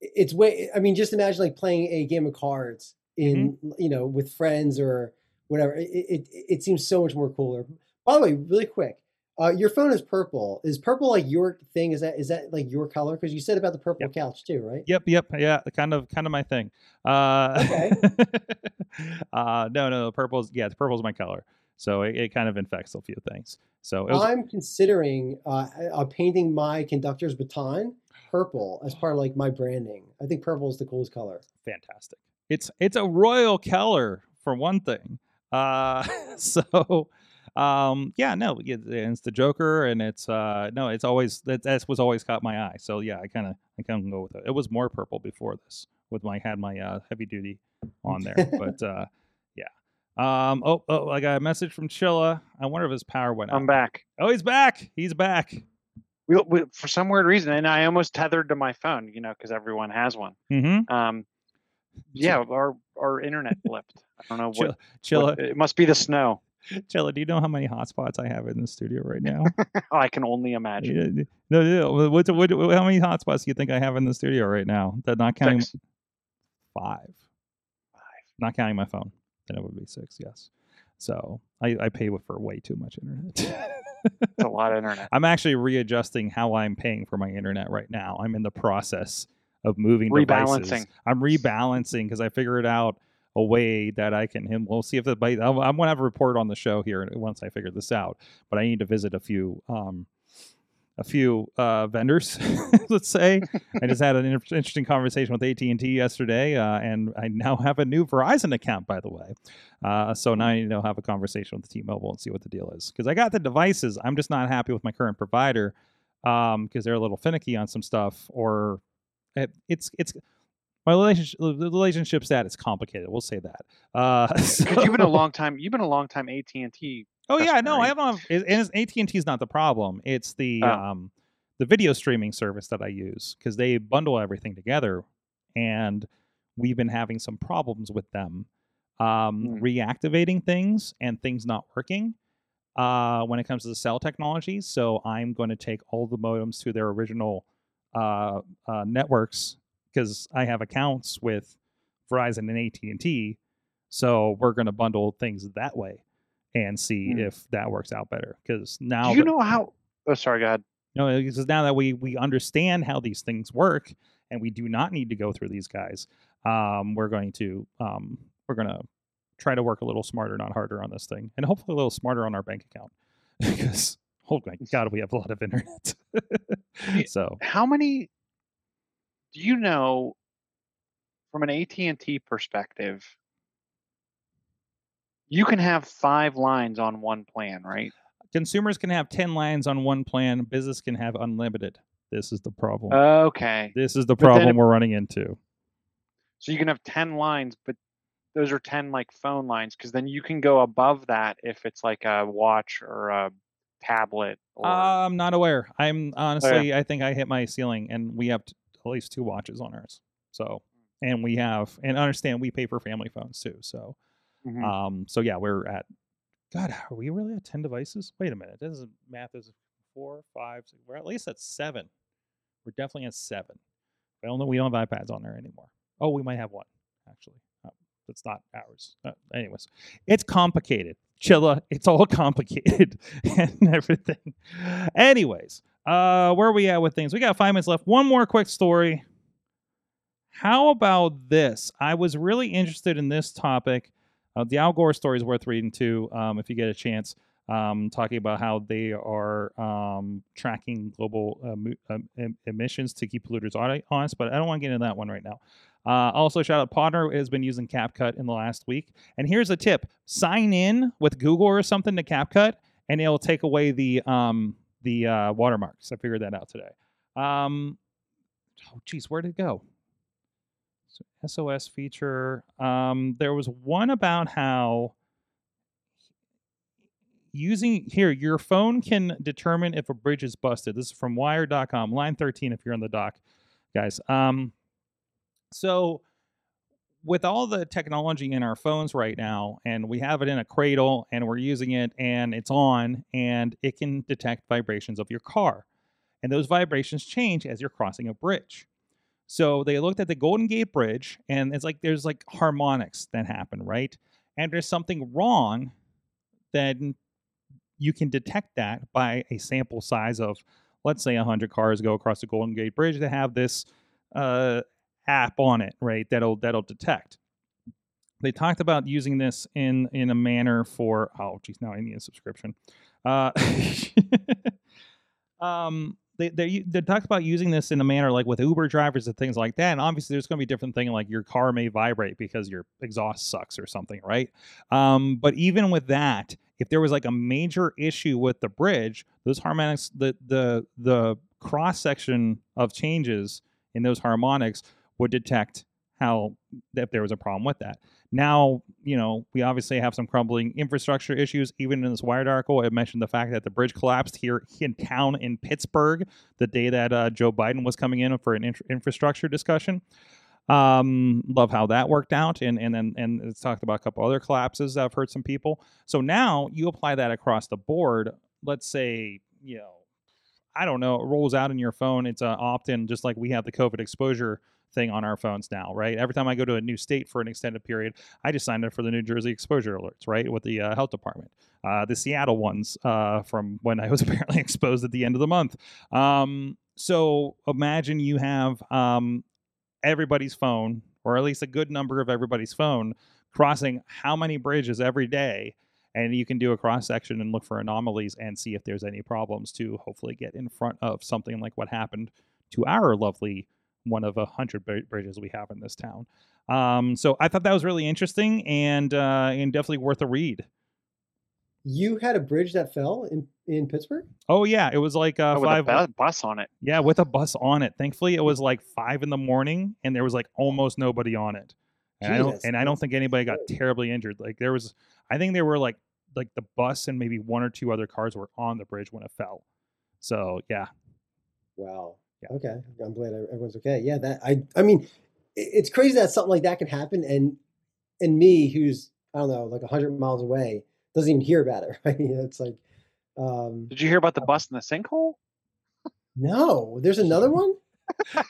It's way I mean just imagine like playing a game of cards in mm-hmm. you know with friends or whatever. It, it it seems so much more cooler. By the way, really quick, uh, your phone is purple. Is purple like your thing? Is that is that like your color? Because you said about the purple yep. couch too, right? Yep, yep, yeah, kind of kind of my thing. Uh, okay. uh, no, no, purple's yeah, the purple's my color, so it, it kind of infects a few things. So was, I'm considering uh, uh, painting my conductor's baton purple as part of like my branding. I think purple is the coolest color. Fantastic. It's it's a royal color for one thing. Uh, so um yeah no it's the joker and it's uh no it's always that that's was always caught my eye so yeah i kind of i kind of go with it. It was more purple before this with my had my uh heavy duty on there but uh yeah. Um oh oh i got a message from chilla. I wonder if his power went out. i'm back. Oh he's back! He's back! We, we, for some weird reason and i almost tethered to my phone you know because everyone has one. Mm-hmm. um yeah our our internet flipped. I don't know what, chilla what, it must be the snow Chilla, do you know how many hotspots I have in the studio right now? I can only imagine. No, no. What, what, how many hotspots do you think I have in the studio right now? That not counting six. five. Five. Not counting my phone. Then it would be six. Yes. So I, I pay for way too much internet. it's a lot of internet. I'm actually readjusting how I'm paying for my internet right now. I'm in the process of moving rebalancing. Devices. I'm rebalancing because I figured out a way that I can him. We'll see if the I'm, I'm to have a report on the show here once I figure this out. But I need to visit a few um, a few uh, vendors. let's say I just had an interesting conversation with AT and T yesterday, uh, and I now have a new Verizon account, by the way. Uh, so now I need to have a conversation with T-Mobile and see what the deal is because I got the devices. I'm just not happy with my current provider because um, they're a little finicky on some stuff, or it, it's it's my relationship the relationship status complicated. We'll say that. Uh, so, you've been a long time. You've been a long time AT and T. Oh yeah, no, right? I have. And AT and T is not the problem. It's the oh. um, the video streaming service that I use because they bundle everything together, and we've been having some problems with them um, mm. reactivating things and things not working uh, when it comes to the cell technology. So I'm going to take all the modems to their original uh, uh, networks because I have accounts with Verizon and AT and T, so we're going to bundle things that way and see mm. if that works out better. Because now, do you know how? Oh, sorry, God. No, because now that we we understand how these things work, and we do not need to go through these guys, um, we're going to um, we're going to try to work a little smarter, not harder on this thing, and hopefully a little smarter on our bank account because oh my god, we have a lot of internet. so how many do you know from an AT&T perspective you can have 5 lines on one plan, right? Consumers can have 10 lines on one plan, business can have unlimited. This is the problem. Okay. This is the problem we're running into. So you can have 10 lines, but those are 10 like phone lines because then you can go above that if it's like a watch or a tablet or... i'm not aware i'm honestly oh, yeah. i think i hit my ceiling and we have at least two watches on ours. So, and we have, and understand we pay for family phones too. So, mm-hmm. um, so yeah, we're at, God, are we really at 10 devices? Wait a minute. This is math is four, five, six, we're at least at seven. We're definitely at seven. I don't know, we don't have iPads on there anymore. Oh, we might have one actually. Oh, that's not ours. Uh, anyways, it's complicated. Chilla, it's all complicated and everything. Anyways, uh, where are we at with things? We got five minutes left. One more quick story. How about this? I was really interested in this topic. Uh, the Al Gore story is worth reading too, um, if you get a chance. Um, talking about how they are um, tracking global em- emissions to keep polluters honest, but I don't want to get into that one right now. Uh, also, shout out Podner has been using CapCut in the last week. And here's a tip: sign in with Google or something to CapCut, and it'll take away the um, the uh, watermarks. I figured that out today. Um, oh, geez, where did it go? So SOS feature. Um, there was one about how using here your phone can determine if a bridge is busted. This is from Wired.com, line 13. If you're on the dock, guys. Um, so with all the technology in our phones right now, and we have it in a cradle and we're using it and it's on and it can detect vibrations of your car. And those vibrations change as you're crossing a bridge. So they looked at the Golden Gate Bridge and it's like there's like harmonics that happen, right? And there's something wrong, then you can detect that by a sample size of, let's say, 100 cars go across the Golden Gate Bridge that have this uh, app on it, right? That'll that'll detect. They talked about using this in in a manner for oh geez, now I need a subscription. Uh, um, they they they talked about using this in a manner like with Uber drivers and things like that. And obviously, there's going to be different thing like your car may vibrate because your exhaust sucks or something, right? Um, but even with that, if there was like a major issue with the bridge, those harmonics, the the the cross section of changes in those harmonics would detect how if there was a problem with that. Now, you know, we obviously have some crumbling infrastructure issues. Even in this Wired article, it mentioned the fact that the bridge collapsed here in town in Pittsburgh the day that uh, Joe Biden was coming in for an in- infrastructure discussion. Um, love how that worked out, and and then and it's talked about a couple other collapses that have hurt some people. So now you apply that across the board. Let's say you know, I don't know, it rolls out in your phone. It's uh, opt-in, just like we have the COVID exposure thing on our phones now, right? Every time I go to a new state for an extended period, I just signed up for the New Jersey exposure alerts, right, with the uh, health department. Uh, the Seattle ones uh, from when I was apparently exposed at the end of the month. Um, so imagine you have um, everybody's phone, or at least a good number of everybody's phone, crossing how many bridges every day. And you can do a cross section and look for anomalies and see if there's any problems to hopefully get in front of something like what happened to our lovely one of a hundred bridges we have in this town. Um, so I thought that was really interesting and uh, and definitely worth a read. You had a bridge that fell in in Pittsburgh. Oh yeah, it was like uh, oh, five with a bus on it. Yeah, with a bus on it. Thankfully, it was like five in the morning, and there was like almost nobody on it. And Jesus, I don't and I don't think anybody got terribly injured. Like there was, I think there were like like the bus and maybe one or two other cars were on the bridge when it fell. So yeah. Wow. Yeah. Okay, I'm glad everyone's okay. Yeah, that I I mean, it's crazy that something like that can happen, and and me, who's I don't know, like hundred miles away, doesn't even hear about it. Right? It's like. Um, Did you hear about the bus in the sinkhole? No, there's another one.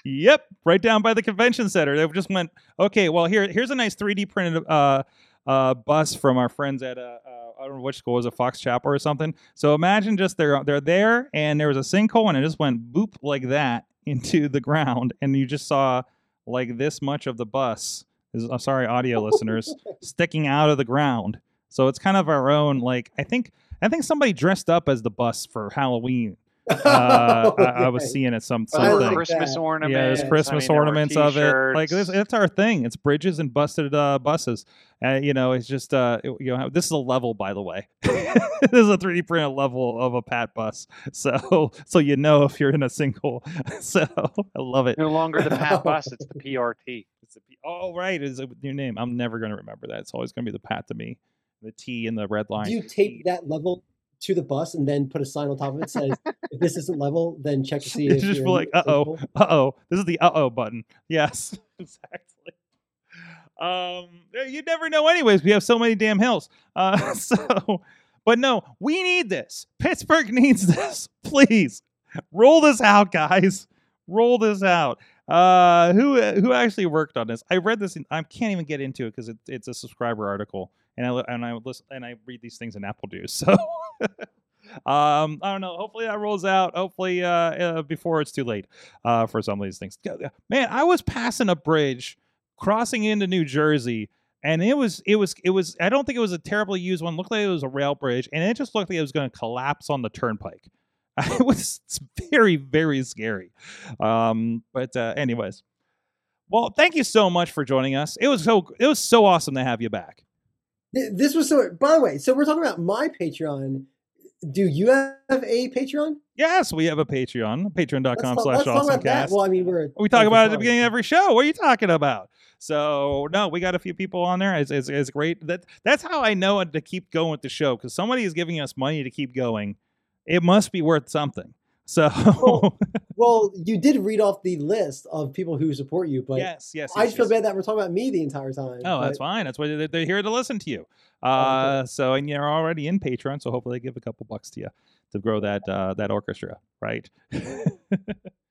yep, right down by the convention center. They just went, okay, well here here's a nice 3D printed uh, uh, bus from our friends at uh, uh, I don't know which school was it, Fox Chapel or something. So imagine just they're they're there and there was a sinkhole and it just went boop like that into the ground and you just saw like this much of the bus. Is, I'm sorry, audio listeners, sticking out of the ground. So it's kind of our own like I think I think somebody dressed up as the bus for Halloween uh, I, I, was seeing it some something. Like Christmas ornaments. Yeah, there's Christmas I mean, ornaments of it. Like this, it's our thing. It's bridges and busted uh, buses. Uh, you know, it's just uh, it, you know, this is a level, by the way. this is a 3D printed level of a Pat bus. So, so you know if you're in a single. so I love it. No longer the Pat bus. It's the PRT. It's the P- oh right, is a new name. I'm never going to remember that. It's always going to be the Pat to me. The T in the red line. Do you tape that level to the bus and then put a sign on top of it says if this isn't level then check to see if just like uh-oh uh-oh this is the uh-oh button. Yes exactly. Um you never know anyways we have so many damn hills. Uh so but no we need this. Pittsburgh needs this. Please roll this out guys. Roll this out. Uh who who actually worked on this? I read this in, i can't even get into it because it, it's a subscriber article and I and I listen and I read these things in Apple News. So um, I don't know. Hopefully that rolls out. Hopefully uh, uh, before it's too late uh, for some of these things. Man, I was passing a bridge, crossing into New Jersey, and it was it was it was. I don't think it was a terribly used one. It looked like it was a rail bridge, and it just looked like it was going to collapse on the turnpike. it was very very scary. Um, but uh, anyways. Well, thank you so much for joining us. It was so it was so awesome to have you back. This was so. By the way, so we're talking about my Patreon. do you have a Patreon? Yes, we have a Patreon, patreon.com slash let's talk about that. awesomecast. Well, I mean, we're We talk about it at the beginning of every show. What are you talking about? So no, we got a few people on there. It's, it's, it's great. That that's how I know to keep going with the show because somebody is giving us money to keep going. It must be worth something. So Well, Well, you did read off the list of people who support you, but yes, yes. I yes, just feel yes. bad that we're talking about me the entire time. Oh, that's fine. That's why they- they're here to listen to you. Oh, Uh, so and you're already in Patreon, so hopefully they give a couple bucks to you to grow that uh, that orchestra, right?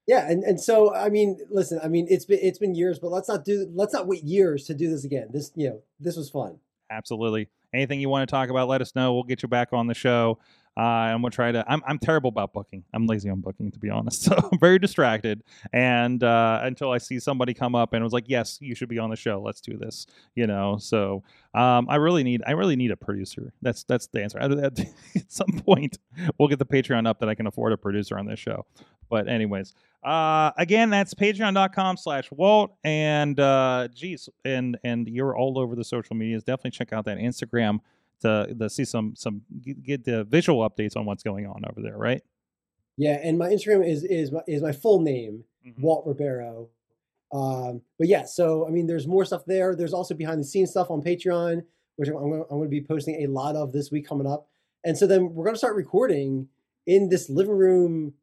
Yeah, and, and so I mean, listen, I mean, it's been it's been years, but let's not do let's not wait years to do this again. This you know, this was fun. Absolutely. Anything you want to talk about, let us know. We'll get you back on the show. Uh, and we'll try to. I'm, I'm terrible about booking. I'm lazy on booking, to be honest. So I'm very distracted. And uh, until I see somebody come up and was like, "Yes, you should be on the show. Let's do this," you know. So um, I really need. I really need a producer. That's that's the answer. At, some point, we'll get the Patreon up that I can afford a producer on this show. But anyways, uh, again, that's patreon.com slash Walt. And uh, geez, and and you're all over the social medias. Definitely check out that Instagram to, to see some some get- the visual updates on what's going on over there, right? Yeah, and my Instagram is is my, is my full name, Mm-hmm. Walt Ribeiro. Um, but yeah, so I mean, there's more stuff there. There's also behind the scenes stuff on Patreon, which I'm going, I'm going to be posting a lot of this week coming up. And so then we're going to start recording in this living room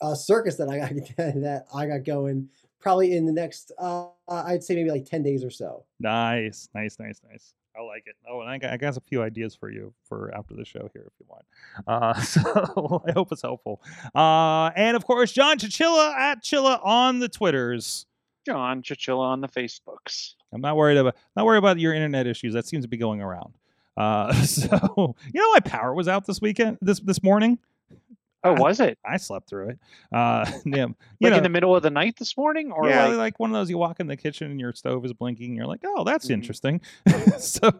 uh, circus that I got that I got going probably in the next uh, I'd say maybe like ten days or so. Nice, nice, nice, nice. I like it. Oh, and I got, I got a few ideas for you for after the show here if you want. Uh, so I hope it's helpful. Uh, and of course, John Chichilla at Chilla on the Twitters. John Chichilla on the Facebooks. I'm not worried about not worried about your internet issues. That seems to be going around. Uh, so you know, my power was out this weekend, this this morning. Oh, was it? I slept through it. Uh, yeah, Like know, in the middle of the night this morning, or yeah, like like, one of those you walk in the kitchen and your stove is blinking. And you're like, oh, that's Mhm. interesting. so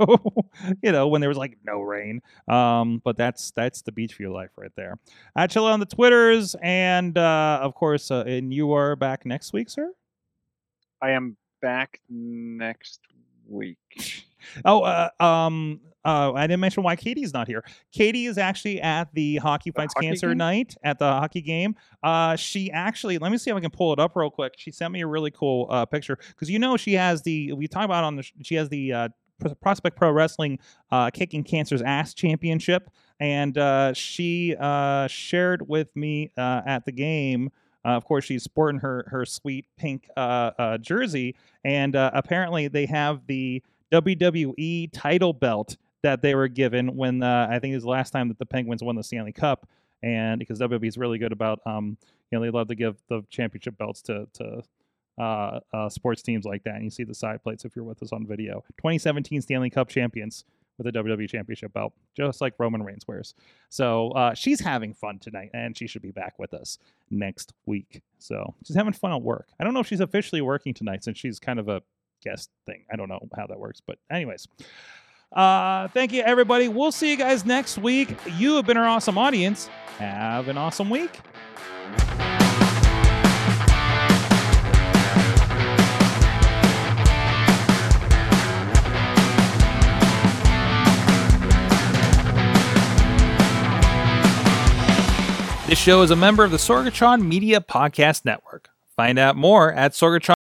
you know, when there was like no rain. Um, but that's that's the Beechview life right there. At Chilla on the Twitters, and uh, of course, uh, and you are back next week, sir. I am back next week. Oh, uh, um, uh, I didn't mention why Katie's not here. Katie is actually at the Hockey Fights hockey Cancer game? night at the hockey game. Uh, she actually, let me see if I can pull it up real quick. She sent me a really cool uh, picture because you know she has the we talk about on the she has the uh, Prospect Pro Wrestling uh, Kicking Cancer's Ass Championship, and uh, she uh, shared with me uh, at the game. Uh, of course, she's sporting her her sweet pink uh, uh, jersey, and uh, apparently they have the WWE title belt that they were given when uh, I think it was the last time that the Penguins won the Stanley Cup, and because WWE is really good about, um, you know, they love to give the championship belts to to uh, uh, sports teams like that. And you see the side plates if you're with us on video. 2017 Stanley Cup champions with a WWE championship belt, just like Roman Reigns wears. So uh, she's having fun tonight, and she should be back with us next week. So she's having fun at work. I don't know if she's officially working tonight since she's kind of a guest thing. I don't know how that works, but anyways. Uh, thank you, everybody. We'll see you guys next week. You have been our awesome audience. Have an awesome week. This show is a member of the Sorgatron Media Podcast Network. Find out more at Sorgatron.